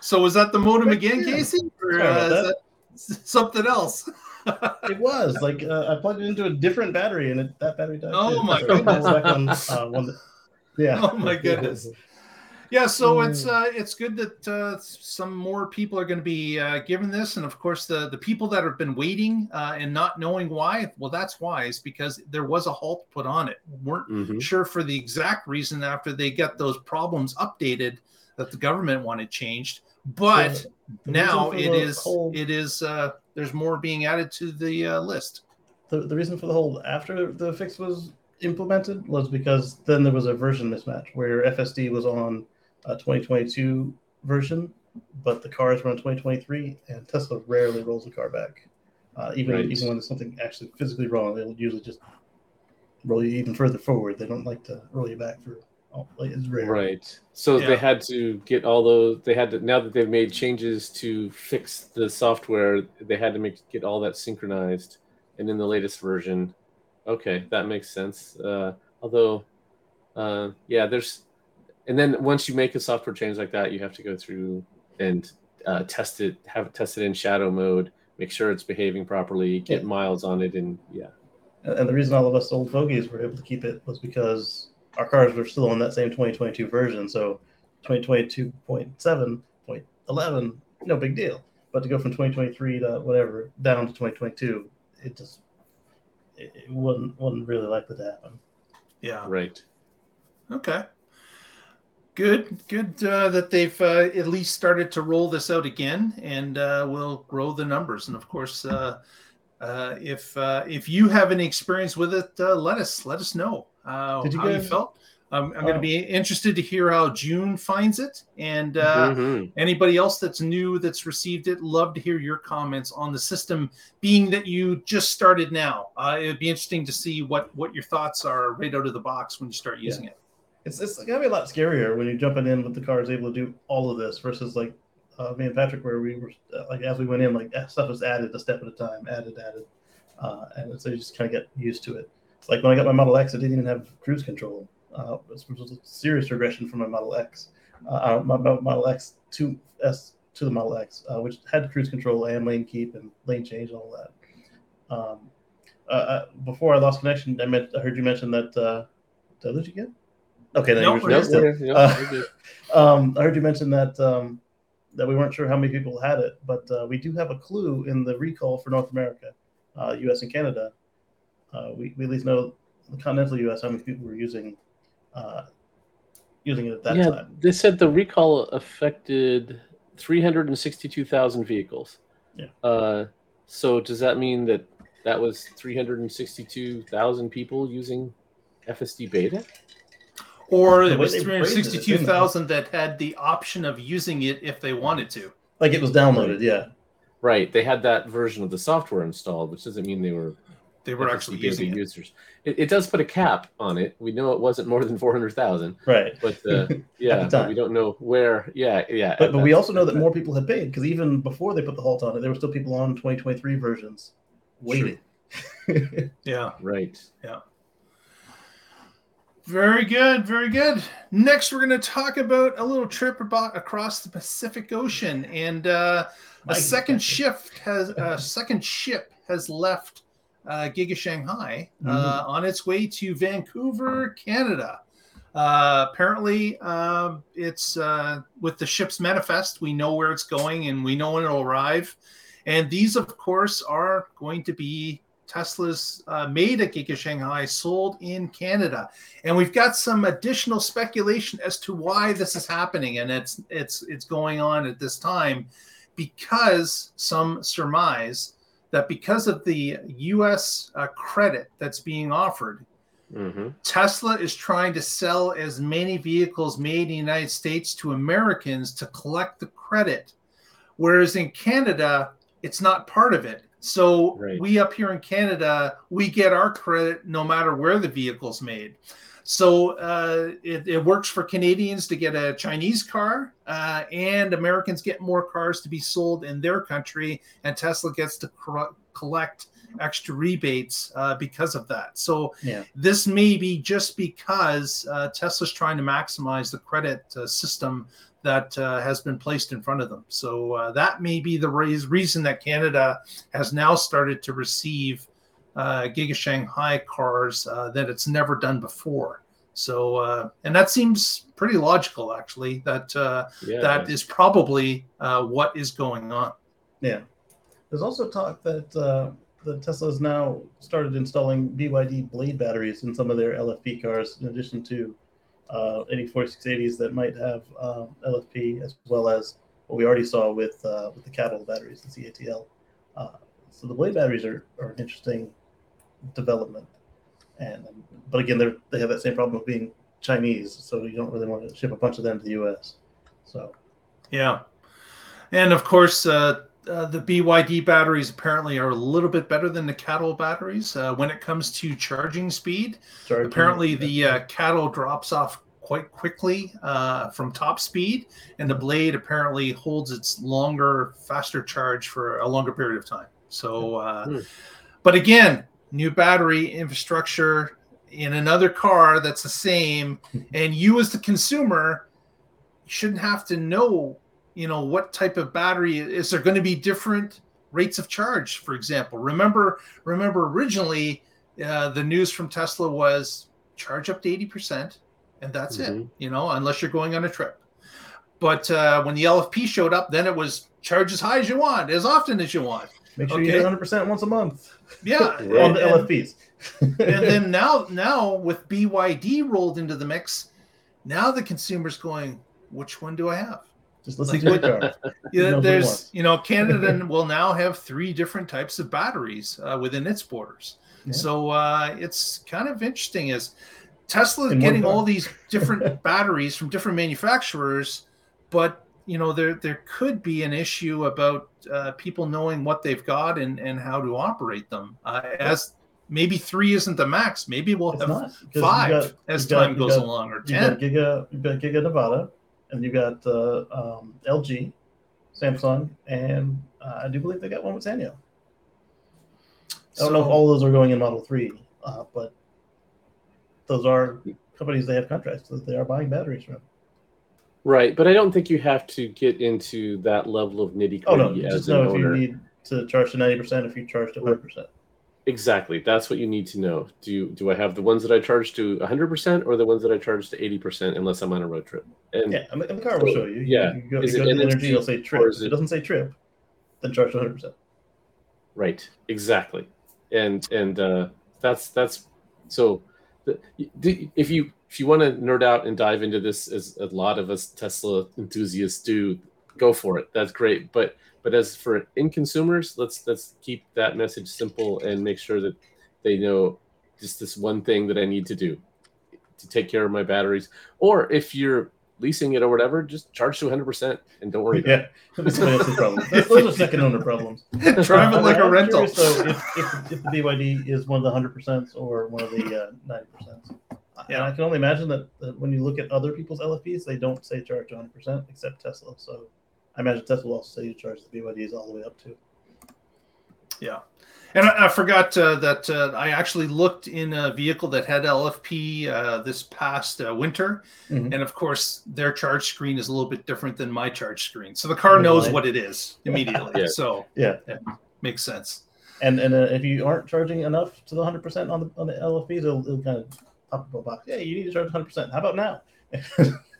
so was that the modem again. Casey, or uh, is that something else? It was like uh, I plugged it into a different battery, and it, that battery died. Oh too. my So right now it's back goodness. on, uh, one yeah. Oh my goodness. Yeah, so Mm. it's uh, it's good that uh, some more people are going to be uh, given this, and of course the the people that have been waiting uh, and not knowing why. Well, that's why is because there was a halt put on it. weren't Mhm. sure for the exact reason after they got those problems updated that the government wanted changed, but now it is whole- it is uh, there's more being added to the uh, list. the, the reason for the hold after the fix was implemented was because then there was a version mismatch where FSD was on a 2022 version, but the cars were on 2023, and Tesla rarely rolls a car back. Uh, even Right. even when there's something actually physically wrong, they'll usually just roll you even further forward. They don't like to roll you back for oh, like it's rare. Right. So Yeah. they had to get all those. They had to now that they've made changes to fix the software. They had to make get all that synchronized, and in the latest version, okay, that makes sense. Uh, although, uh, yeah, there's, and then once you make a software change like that, you have to go through and uh, test it, have it tested in shadow mode, make sure it's behaving properly, get Yeah. miles on it, and yeah. And and the reason all of us old fogies were able to keep it was because our cars were still on that same 2022 version. So 2022.7.11, no big deal. But to go from 2023 to whatever down to 2022, it just it, it wasn't wasn't really likely to happen. Yeah. Right. Okay. Good, good uh, that they've uh, at least started to roll this out again, and uh, will grow the numbers. And of course, uh, uh, if uh, if you have any experience with it, uh, let us let us know uh, Did you how you guys- felt. Um, I'm going to Oh. be interested to hear how June finds it, and uh, Mhm. anybody else that's new that's received it. Love to hear your comments on the system, being that you just started now. Uh, it'd be interesting to see what what your thoughts are right out of the box when you start using it. It's it's gonna be a lot scarier when you're jumping in with the cars able to do all of this versus like uh, me and Patrick, where we were uh, like as we went in, like stuff was added a step at a time, added, added, uh, and so you just kind of get used to it. It's like when I got my Model X, it didn't even have cruise control. Uh, it was a serious regression from my Model X, uh, my, my Model X to S to the Model X, uh, which had cruise control and lane keep and lane change and all that. Um, uh, uh, before I lost connection, I, meant, I heard you mention that. Uh, did I lose you again? Okay, no, Nope, you we're were still- still- Nope, uh, um, I heard you mention that um, that we weren't sure how many people had it, but uh, we do have a clue in the recall for North America, uh, U.S. and Canada. Uh, we, we at least know the continental U.S. how many people were using uh, using it at that yeah, time. they said the recall affected 362,000 vehicles. Yeah. Uh, so does that mean that that was 362,000 people using FSD beta? Or it was they phrased it, it seemed 362,000 that had the option of using it if they wanted to. Like it was downloaded, yeah. Right. They had that version of the software installed, which doesn't mean they were They were FSD actually beta using it. users. It, it does put a cap on it. We know it wasn't more than 400,000, Right. but uh, yeah, but time. we don't know where. Yeah, yeah. But, but we also know that more people had paid because even before they put the halt on it, there were still people on 2023 versions waiting. Yeah. Right. Very good, very good. Next, we're going to talk about a little trip about across the Pacific Ocean, and uh, a second shift has a second ship has left uh, Giga Shanghai uh, on its way to Vancouver, Canada. Uh, apparently, um it's uh, with the ship's manifest. We know where it's going, and we know when it'll arrive. And these, of course, are going to be Tesla's uh, made at Giga Shanghai, sold in Canada. And we've got some additional speculation as to why this is happening, and it's it's it's going on at this time because some surmise that because of the U.S. Uh, credit that's being offered, hmm Tesla is trying to sell as many vehicles made in the United States to Americans to collect the credit, whereas in Canada, it's not part of it. So Right. we up here in Canada, we get our credit no matter where the vehicle's made. So uh, it, it works for Canadians to get a Chinese car, uh, and Americans get more cars to be sold in their country, and Tesla gets to cor- collect extra rebates uh, because of that. So Yeah. this may be just because uh, Tesla's trying to maximize the credit uh, system that uh, has been placed in front of them. So uh, that may be the rais- reason that Canada has now started to receive uh, Giga Shanghai cars uh, that it's never done before. So, uh, and that seems pretty logical, actually. That uh, Yeah. that is probably uh, what is going on. Yeah. There's also talk that uh, that Tesla has now started installing BYD Blade batteries in some of their LFP cars, in addition to uh, any 4680s that might have um, LFP, as well as what we already saw with uh, with the CATL batteries, the CATL. Uh, so the Blade batteries are, are an interesting development, and but again, they they have that same problem of being Chinese, so you don't really want to ship a bunch of them to the U.S. So Yeah, and of course, uh, uh, the BYD batteries apparently are a little bit better than the CATL batteries uh, when it comes to charging speed. charging- Apparently, the uh, CATL drops off quite quickly uh, from top speed, and the blade apparently holds its longer, faster charge for a longer period of time. So, uh, Hmm. but again, new battery infrastructure in another car that's the same, and you as the consumer shouldn't have to know, you know, what type of battery is there going to be different rates of charge, for example. Remember, remember originally uh, the news from Tesla was charge up to 80%, and that's it, Mhm. you know, unless you're going on a trip. But uh, when the LFP showed up, then it was charge as high as you want, as often as you want. Make sure you Okay. hit 100% once a month Yeah. Right. on the and- LFPs. and then now now with BYD rolled into the mix, now the consumer's going, which one do I have? Just listen to your car. Yeah, there's you know Canada will now have three different types of batteries uh, within its borders. Yeah. So uh, it's kind of interesting as Tesla is In getting all these different batteries from different manufacturers, but you know there there could be an issue about uh, people knowing what they've got and and how to operate them. Uh, as maybe three isn't the max. Maybe we'll It's have not. five got- as got- time goes got- along, or You got ten. Giga, you got Giga Nevada, and you got uh, um, LG, Samsung, and uh, I do believe they got one with Sanyo. I don't know if So- all those are going in Model 3, uh, but those are companies they have contracts that they are buying batteries from. Right, but I don't think you have to get into that level of nitty Oh, no, gritty just know if you need to charge to 90%, if you charge to 100%. Exactly, that's what you need to know. Do you, do I have the ones that I charge to 100% or the ones that I charge to 80% unless I'm on a road trip? And Yeah, and the, car will So, show you. Yeah. You, go, Is you it go to the energy, it'll say trip. or If it it- doesn't say trip, then charge 100%. Right. Exactly. And and uh, that's that's so. The- if you if you want to nerd out and dive into this, as a lot of us Tesla enthusiasts do, go for it. That's great. But but as for in consumers, let's let's keep that message simple and make sure that they know just this one thing that I need to do to take care of my batteries. Or if you're leasing it or whatever, just charge to 100% and don't worry. about it. Yeah, that's somebody else's problem. Those those are second owner problems. Drive it like a I'm rental. curious, though, if, if, if the BYD is one of the hundred percent or one of the uh, ninety percent. And Yeah. I can only imagine that, that when you look at other people's LFPs, they don't say charge to hundred percent except Tesla. So I imagine Tesla will also say you charge the BYDs all the way up to. Yeah. And I, I forgot uh, that uh, I actually looked in a vehicle that had LFP uh, this past uh, winter. Mhm. And of course, their charge screen is a little bit different than my charge screen. So the car Really? knows what it is immediately. Yeah. So Yeah. makes sense. And and uh, if you aren't charging enough to the hundred percent on the on the LFPs, it'll, it'll kind of pop up a box. Yeah, you need to charge hundred percent. How about now?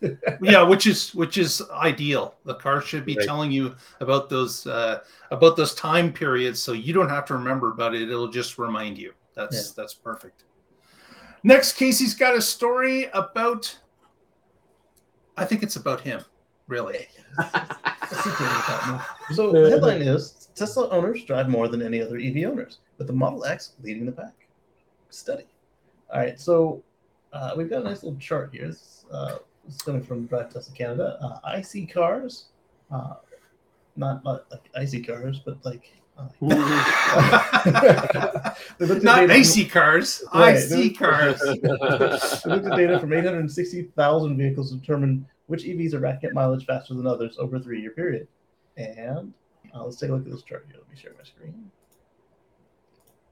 yeah which is which is ideal the car should be Right. telling you about those uh about those time periods so you don't have to remember about it it'll just remind you that's that's perfect next casey's got a story about i think it's about him really So the headline is Tesla owners drive more than any other EV owners, with the Model X leading the pack. Study. All right, so uh, we've got a nice little chart here. This, uh, this is coming from Drive Tesla Canada. Uh, IC cars, uh, not, not like icy cars, but like. Uh, they looked at not data AC cars Right. ic cars they looked at data from 860,000 vehicles to determine which EVs are racking up mileage faster than others over a three-year period. And uh, let's take a look at this chart here. Let me share my screen.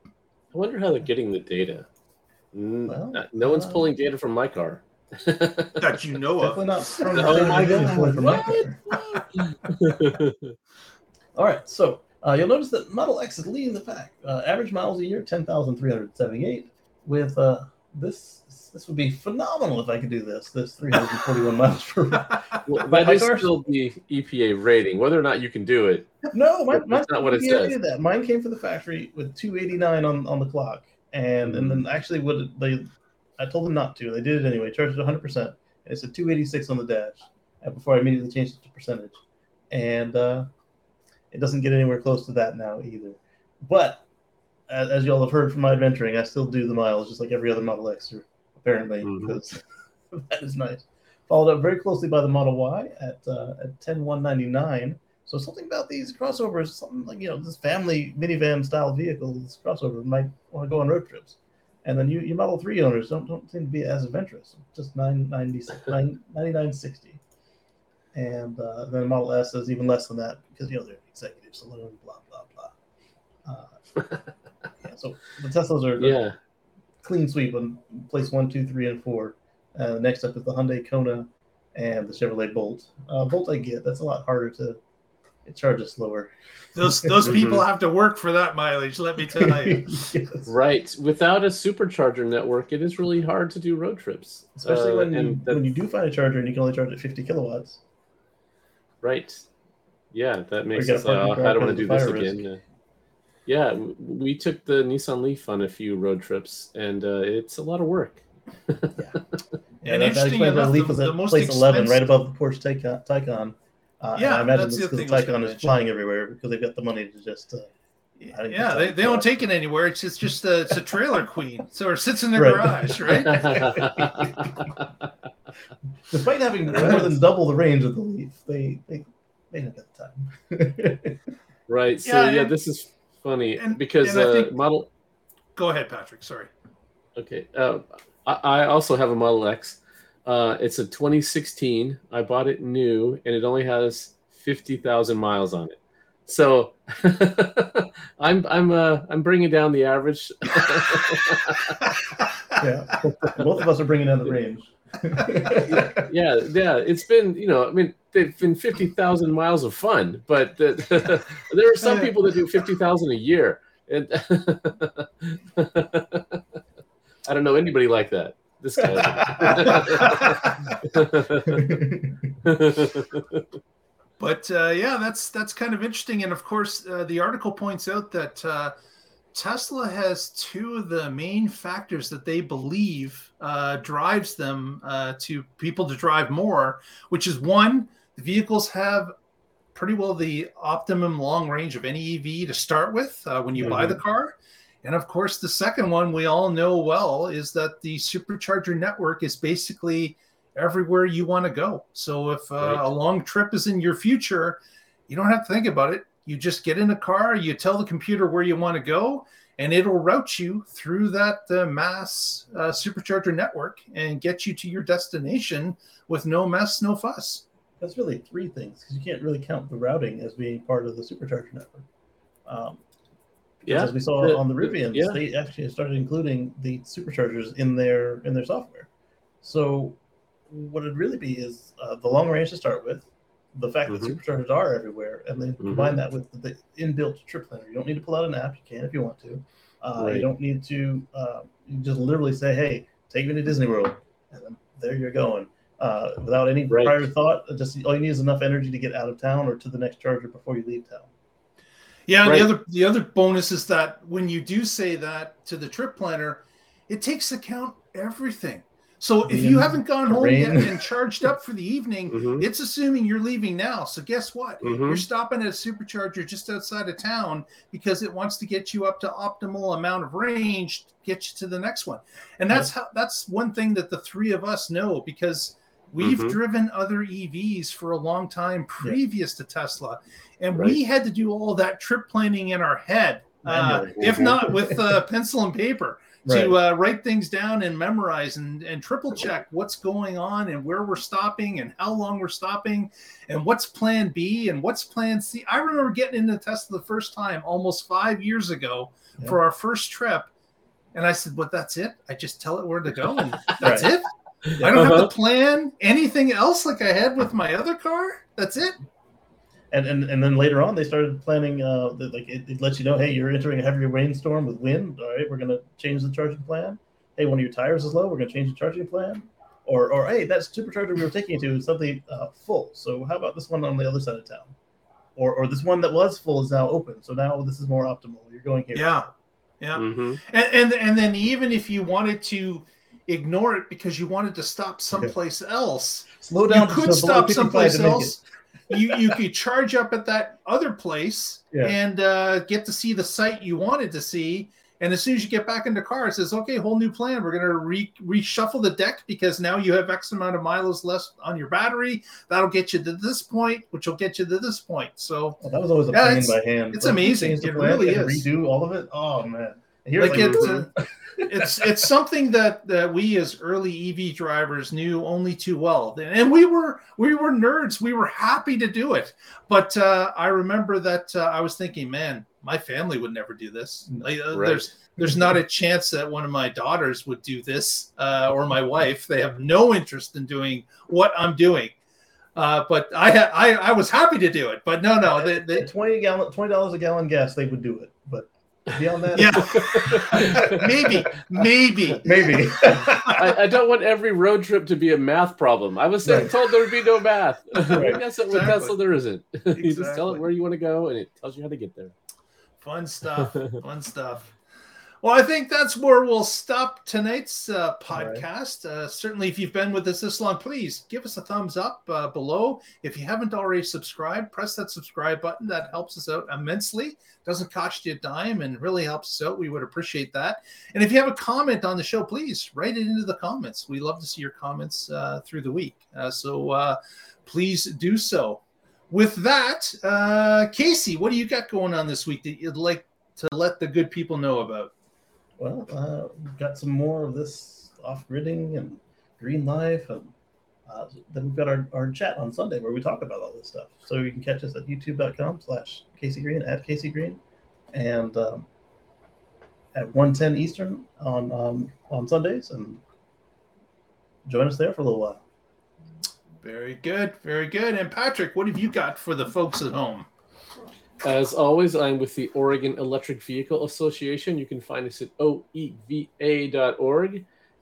I wonder how they're getting the data. Well, uh, no one's uh, pulling data from my car. That you know Definitely of not from Oh the my God, pulling from my what? car. All right, so uh, you'll notice that Model X is leading the pack. Uh, average miles a year, 10,378. With uh, this, this would be phenomenal if I could do this. This 341 miles per well, My that is car's- still the EPA rating. Whether or not you can do it, No, my, That's my, not what it says. did that. Mine came from the factory with 289 on, on the clock, and and then actually what they, I told them not to. They did it anyway. Charged it 100 percent, and it said 286 on the dash. And before I immediately changed it to percentage, and uh, it doesn't get anywhere close to that now either. But as, as you all have heard from my adventuring, I still do the miles just like every other Model X, apparently, Mhm. because that is nice. Followed up very closely by the Model Y at uh, at 10199. So something about these crossovers, something like you know, this family minivan style vehicle, this crossover might want to go on road trips. And then you, you Model 3 owners don't, don't seem to be as adventurous. Just 990, 9960. And uh, then Model S is even less than that because you know they're executive saloon, blah blah blah. Uh, yeah, so the Teslas are yeah. clean sweep on place one, two, three, and four. Uh, next up is the Hyundai Kona and the Chevrolet Bolt. Uh, Bolt I get that's a lot harder to. It charges slower. those those people have to work for that mileage let me tell you Yes. Right. Without a supercharger network, it is really hard to do road trips. Especially Uh, when you, and when you do find a charger and you can only charge at 50 kilowatts. Right. Yeah, that makes gotta us. Uh, I don't want to do this fire again. Uh, yeah, we took the Nissan Leaf on a few road trips, and uh, it's a lot of work. Yeah, and that, that explains why the Leaf was at place 11, right above the Porsche Taycan. Taycan. Uh, and Yeah, I imagine that's the it's other thing I was Taycan gonna is flying everywhere because they've got the money to just. Uh, yeah, they, they don't take it anywhere. It's just, just a, it's a trailer queen. So it sits in their Right. garage, right? Despite having more than double the range of the Leaf, they they they didn't get the time. right. So Yeah, yeah, and- this is funny and- because and I uh, think- model. Go ahead, Patrick. Sorry. Okay. Uh, I, I also have a Model X. Uh, it's a 2016. I bought it new, and it only has fifty thousand miles on it. So I'm I'm uh, I'm bringing down the average. yeah, both of us are bringing down the range. yeah, yeah, it's been you know I mean they've been fifty thousand miles of fun, but the, there are some people that do fifty thousand a year, and I don't know anybody like that. This guy. but uh, yeah, that's that's kind of interesting, and of course, uh, the article points out that uh, Tesla has two of the main factors that they believe uh, drives them uh, to people to drive more, which is one, the vehicles have pretty well the optimum long range of any EV to start with uh, when you mm-hmm. buy the car. And of course, the second one we all know well is that the supercharger network is basically everywhere you want to go. So if uh, right. a long trip is in your future, you don't have to think about it. You just get in a car, you tell the computer where you want to go, and it'll route you through that uh, mass uh, supercharger network and get you to your destination with no mess, no fuss. That's really three things because you can't really count the routing as being part of the supercharger network. Um, yeah, as we saw the, on the Rivians, yeah. they actually started including the superchargers in their in their software. So what it'd really be is uh, the long range to start with, the fact mm-hmm. that superchargers are everywhere, and then mm-hmm. combine that with the inbuilt trip planner. You don't need to pull out an app. You can if you want to. Uh, right. You don't need to. Uh, you just literally say, "Hey, take me to Disney World," and then there you're going. Uh, without any right. prior thought, just all you need is enough energy to get out of town or to the next charger before you leave town. Yeah, right. the other the other bonus is that when you do say that to the trip planner, it takes account everything. So if you haven't gone home yet and charged up for the evening, mm-hmm. it's assuming you're leaving now. So guess what? Mm-hmm. You're stopping at a supercharger just outside of town because it wants to get you up to optimal amount of range, to get you to the next one. And that's how that's one thing that the three of us know because we've mm-hmm. driven other EVs for a long time previous yeah. to Tesla, and right. we had to do all that trip planning in our head, uh, if not with uh, pencil and paper right. to uh, write things down and memorize and, and triple check what's going on and where we're stopping and how long we're stopping and what's plan B and what's plan C. I remember getting into Tesla the first time almost five years ago yeah. for our first trip. And I said, But that's it? I just tell it where to go and that's right. it. I don't uh-huh. have to plan anything else like I had with my other car. That's it? And and, and then later on they started planning uh like it, it, lets you know hey you're entering a heavy rainstorm with wind. All right we're going to change the charging plan. Hey one of your tires is low we're going to change the charging plan. Or or hey that supercharger we were taking you to is suddenly uh, full. So how about this one on the other side of town? Or or this one that was full is now open. So now this is more optimal. You're going here. Yeah. Yeah. Mm-hmm. and, and and then even if you wanted to ignore it because you wanted to stop someplace else slow down you could stop someplace else you you could charge up at that other place yeah. and uh, get to see the site you wanted to see. And as soon as you get back in the car, it says, "Okay, whole new plan. We're gonna re- reshuffle the deck because now you have X amount of miles less on your battery. That'll get you to this point, which will get you to this point." So well, that was always a yeah, pain by hand. It's amazing. It really is. Redo all of it. Oh man. Here's like, it's, uh, it's it's something that that we as early EV drivers knew only too well, and we were we were nerds. We were happy to do it, but uh, I remember that uh, I was thinking, man, my family would never do this. Like, uh, right. There's there's not a chance that one of my daughters would do this, uh, or my wife. They have no interest in doing what I'm doing. Uh, but I, I I was happy to do it, but no, no, they, they, twenty gallon, twenty dollars a gallon gas, they would do it. But beyond that? Yeah, maybe, maybe, maybe. I, I, don't want every road trip to be a math problem. I was right. told there would be no math. Right. That's exactly. with Tesla there isn't. Exactly. you just tell it where you want to go, and it tells you how to get there. Fun stuff. Fun stuff. Well, I think that's where we'll stop tonight's uh, podcast. Right. Uh, certainly, if you've been with us this long, please give us a thumbs up uh, below. If you haven't already subscribed, press that subscribe button. That helps us out immensely. Doesn't cost you a dime and really helps us out. We would appreciate that. And if you have a comment on the show, please write it into the comments. We love to see your comments uh, through the week. Uh, so uh, please do so. With that, Casey, what do you got going on this week that you'd like to let the good people know about? Well, uh, we've got some more of this off gridding and green life. And uh, then we've got our, our chat on Sunday where we talk about all this stuff. So you can catch us at youtube.com slash Casey Green at Casey Green and um, at 110 Eastern on um, on Sundays and join us there for a little while. Very good, very good. And Patrick, what have you got for the folks at home? As always, I'm with the Oregon Electric Vehicle Association. You can find us at oeva.org,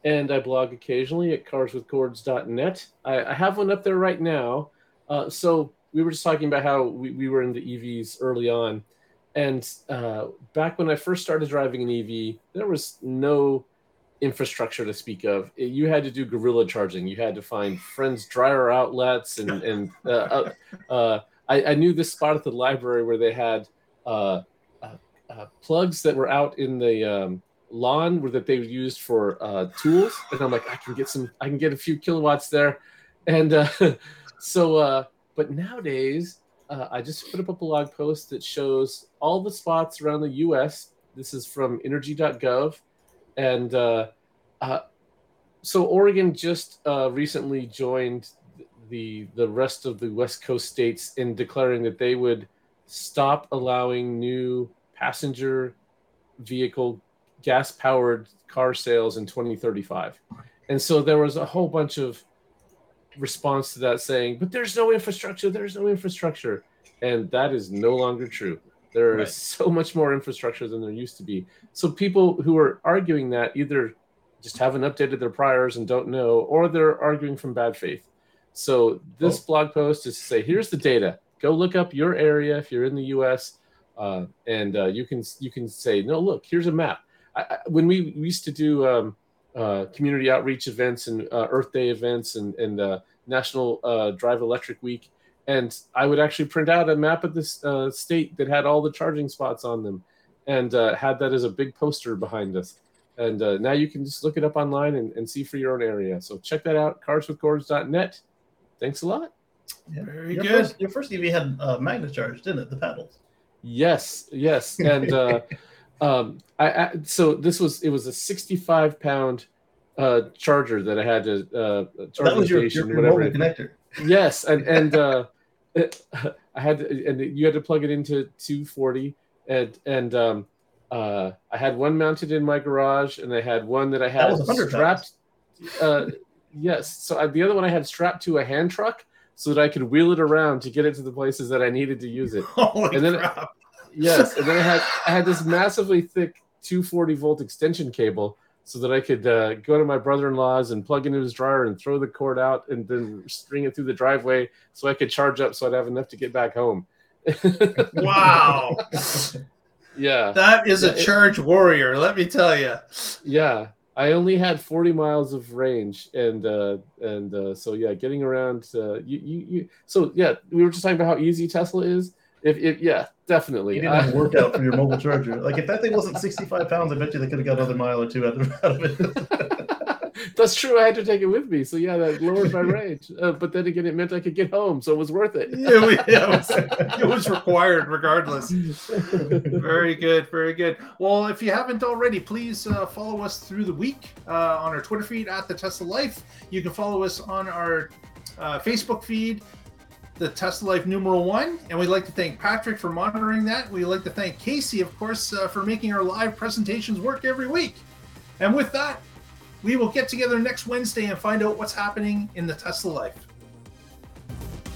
and I blog occasionally at carswithcords.net. I, I have one up there right now. Uh, so we were just talking about how we, we were into EVs early on. And uh, back when I first started driving an EV, there was no infrastructure to speak of. You had to do guerrilla charging. You had to find friends' dryer outlets, and and uh, uh, uh, I, I, knew this spot at the library where they had uh, uh, uh, plugs that were out in the um, lawn, where that they used for tools. And I'm like, I can get some, I can get a few kilowatts there, and so. but nowadays, I just put up a blog post that shows all the spots around the U.S. This is from Energy.gov and uh, uh, so Oregon just uh, recently joined the the rest of the West Coast states in declaring that they would stop allowing new passenger vehicle gas powered car sales in 2035. And so there was a whole bunch of response to that saying, but there's no infrastructure, there's no infrastructure. And that is no longer true. There right. is so much more infrastructure than there used to be. So people who are arguing that either just haven't updated their priors and don't know, or they're arguing from bad faith. So this oh. blog post is to say, here's the data. Go look up your area if you're in the U.S. Uh, and uh, you can you can say, no, look, here's a map. I, I, when we, we, used to do um, uh, community outreach events and uh, Earth Day events and, and uh, National uh, Drive Electric Week, and I would actually print out a map of this uh, state that had all the charging spots on them, and uh, had that as a big poster behind us. And uh, now you can just look it up online and, and, see for your own area. So check that out, carswithcords.net. Thanks a lot. Yeah. Very your good. First, your first EV had uh, Magne Charge, didn't it? The paddles. Yes, yes, and uh, um, I, I, so this was it was a 65 pound uh, charger that I had to uh, charge that was your, your, your mobile connector. Yes, and and uh, I had to, and you had to plug it into 240, and and um, uh, I had one mounted in my garage, and I had one that I had that strapped. Uh, yes, so I, the other one I had strapped to a hand truck so that I could wheel it around to get it to the places that I needed to use it. Holy and then crap. yes, and then I had I had this massively thick 240 volt extension cable so that I could uh, go to my brother-in-law's and plug into his dryer and throw the cord out and then string it through the driveway so I could charge up so I'd have enough to get back home. wow. yeah. That is yeah, a charge it, warrior, let me tell you. Yeah. I only had 40 miles of range and uh and uh so yeah, getting around uh you you, you so yeah, we were just talking about how easy Tesla is. If, if yeah, definitely. You didn't have a workout for your mobile charger. Like if that thing wasn't 65 pounds, I bet you they could have got another mile or two out of, out of it. That's true. I had to take it with me, so yeah, that lowered my range. Uh, but then again, it meant I could get home, so it was worth it. yeah, we, yeah it, was, it, was, required regardless. very good, very good. Well, if you haven't already, please uh, follow us through the week uh, on our Twitter feed at the Tesla Life. You can follow us on our uh, Facebook feed the Tesla Life numeral one. And we'd like to thank Patrick for monitoring that. We'd like to thank Casey, of course, uh, for making our live presentations work every week. And with that, we will get together next Wednesday and find out what's happening in the Tesla life.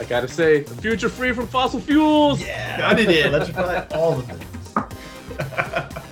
I gotta say, the future free from fossil fuels. Yeah, got it in. Electrify all of it.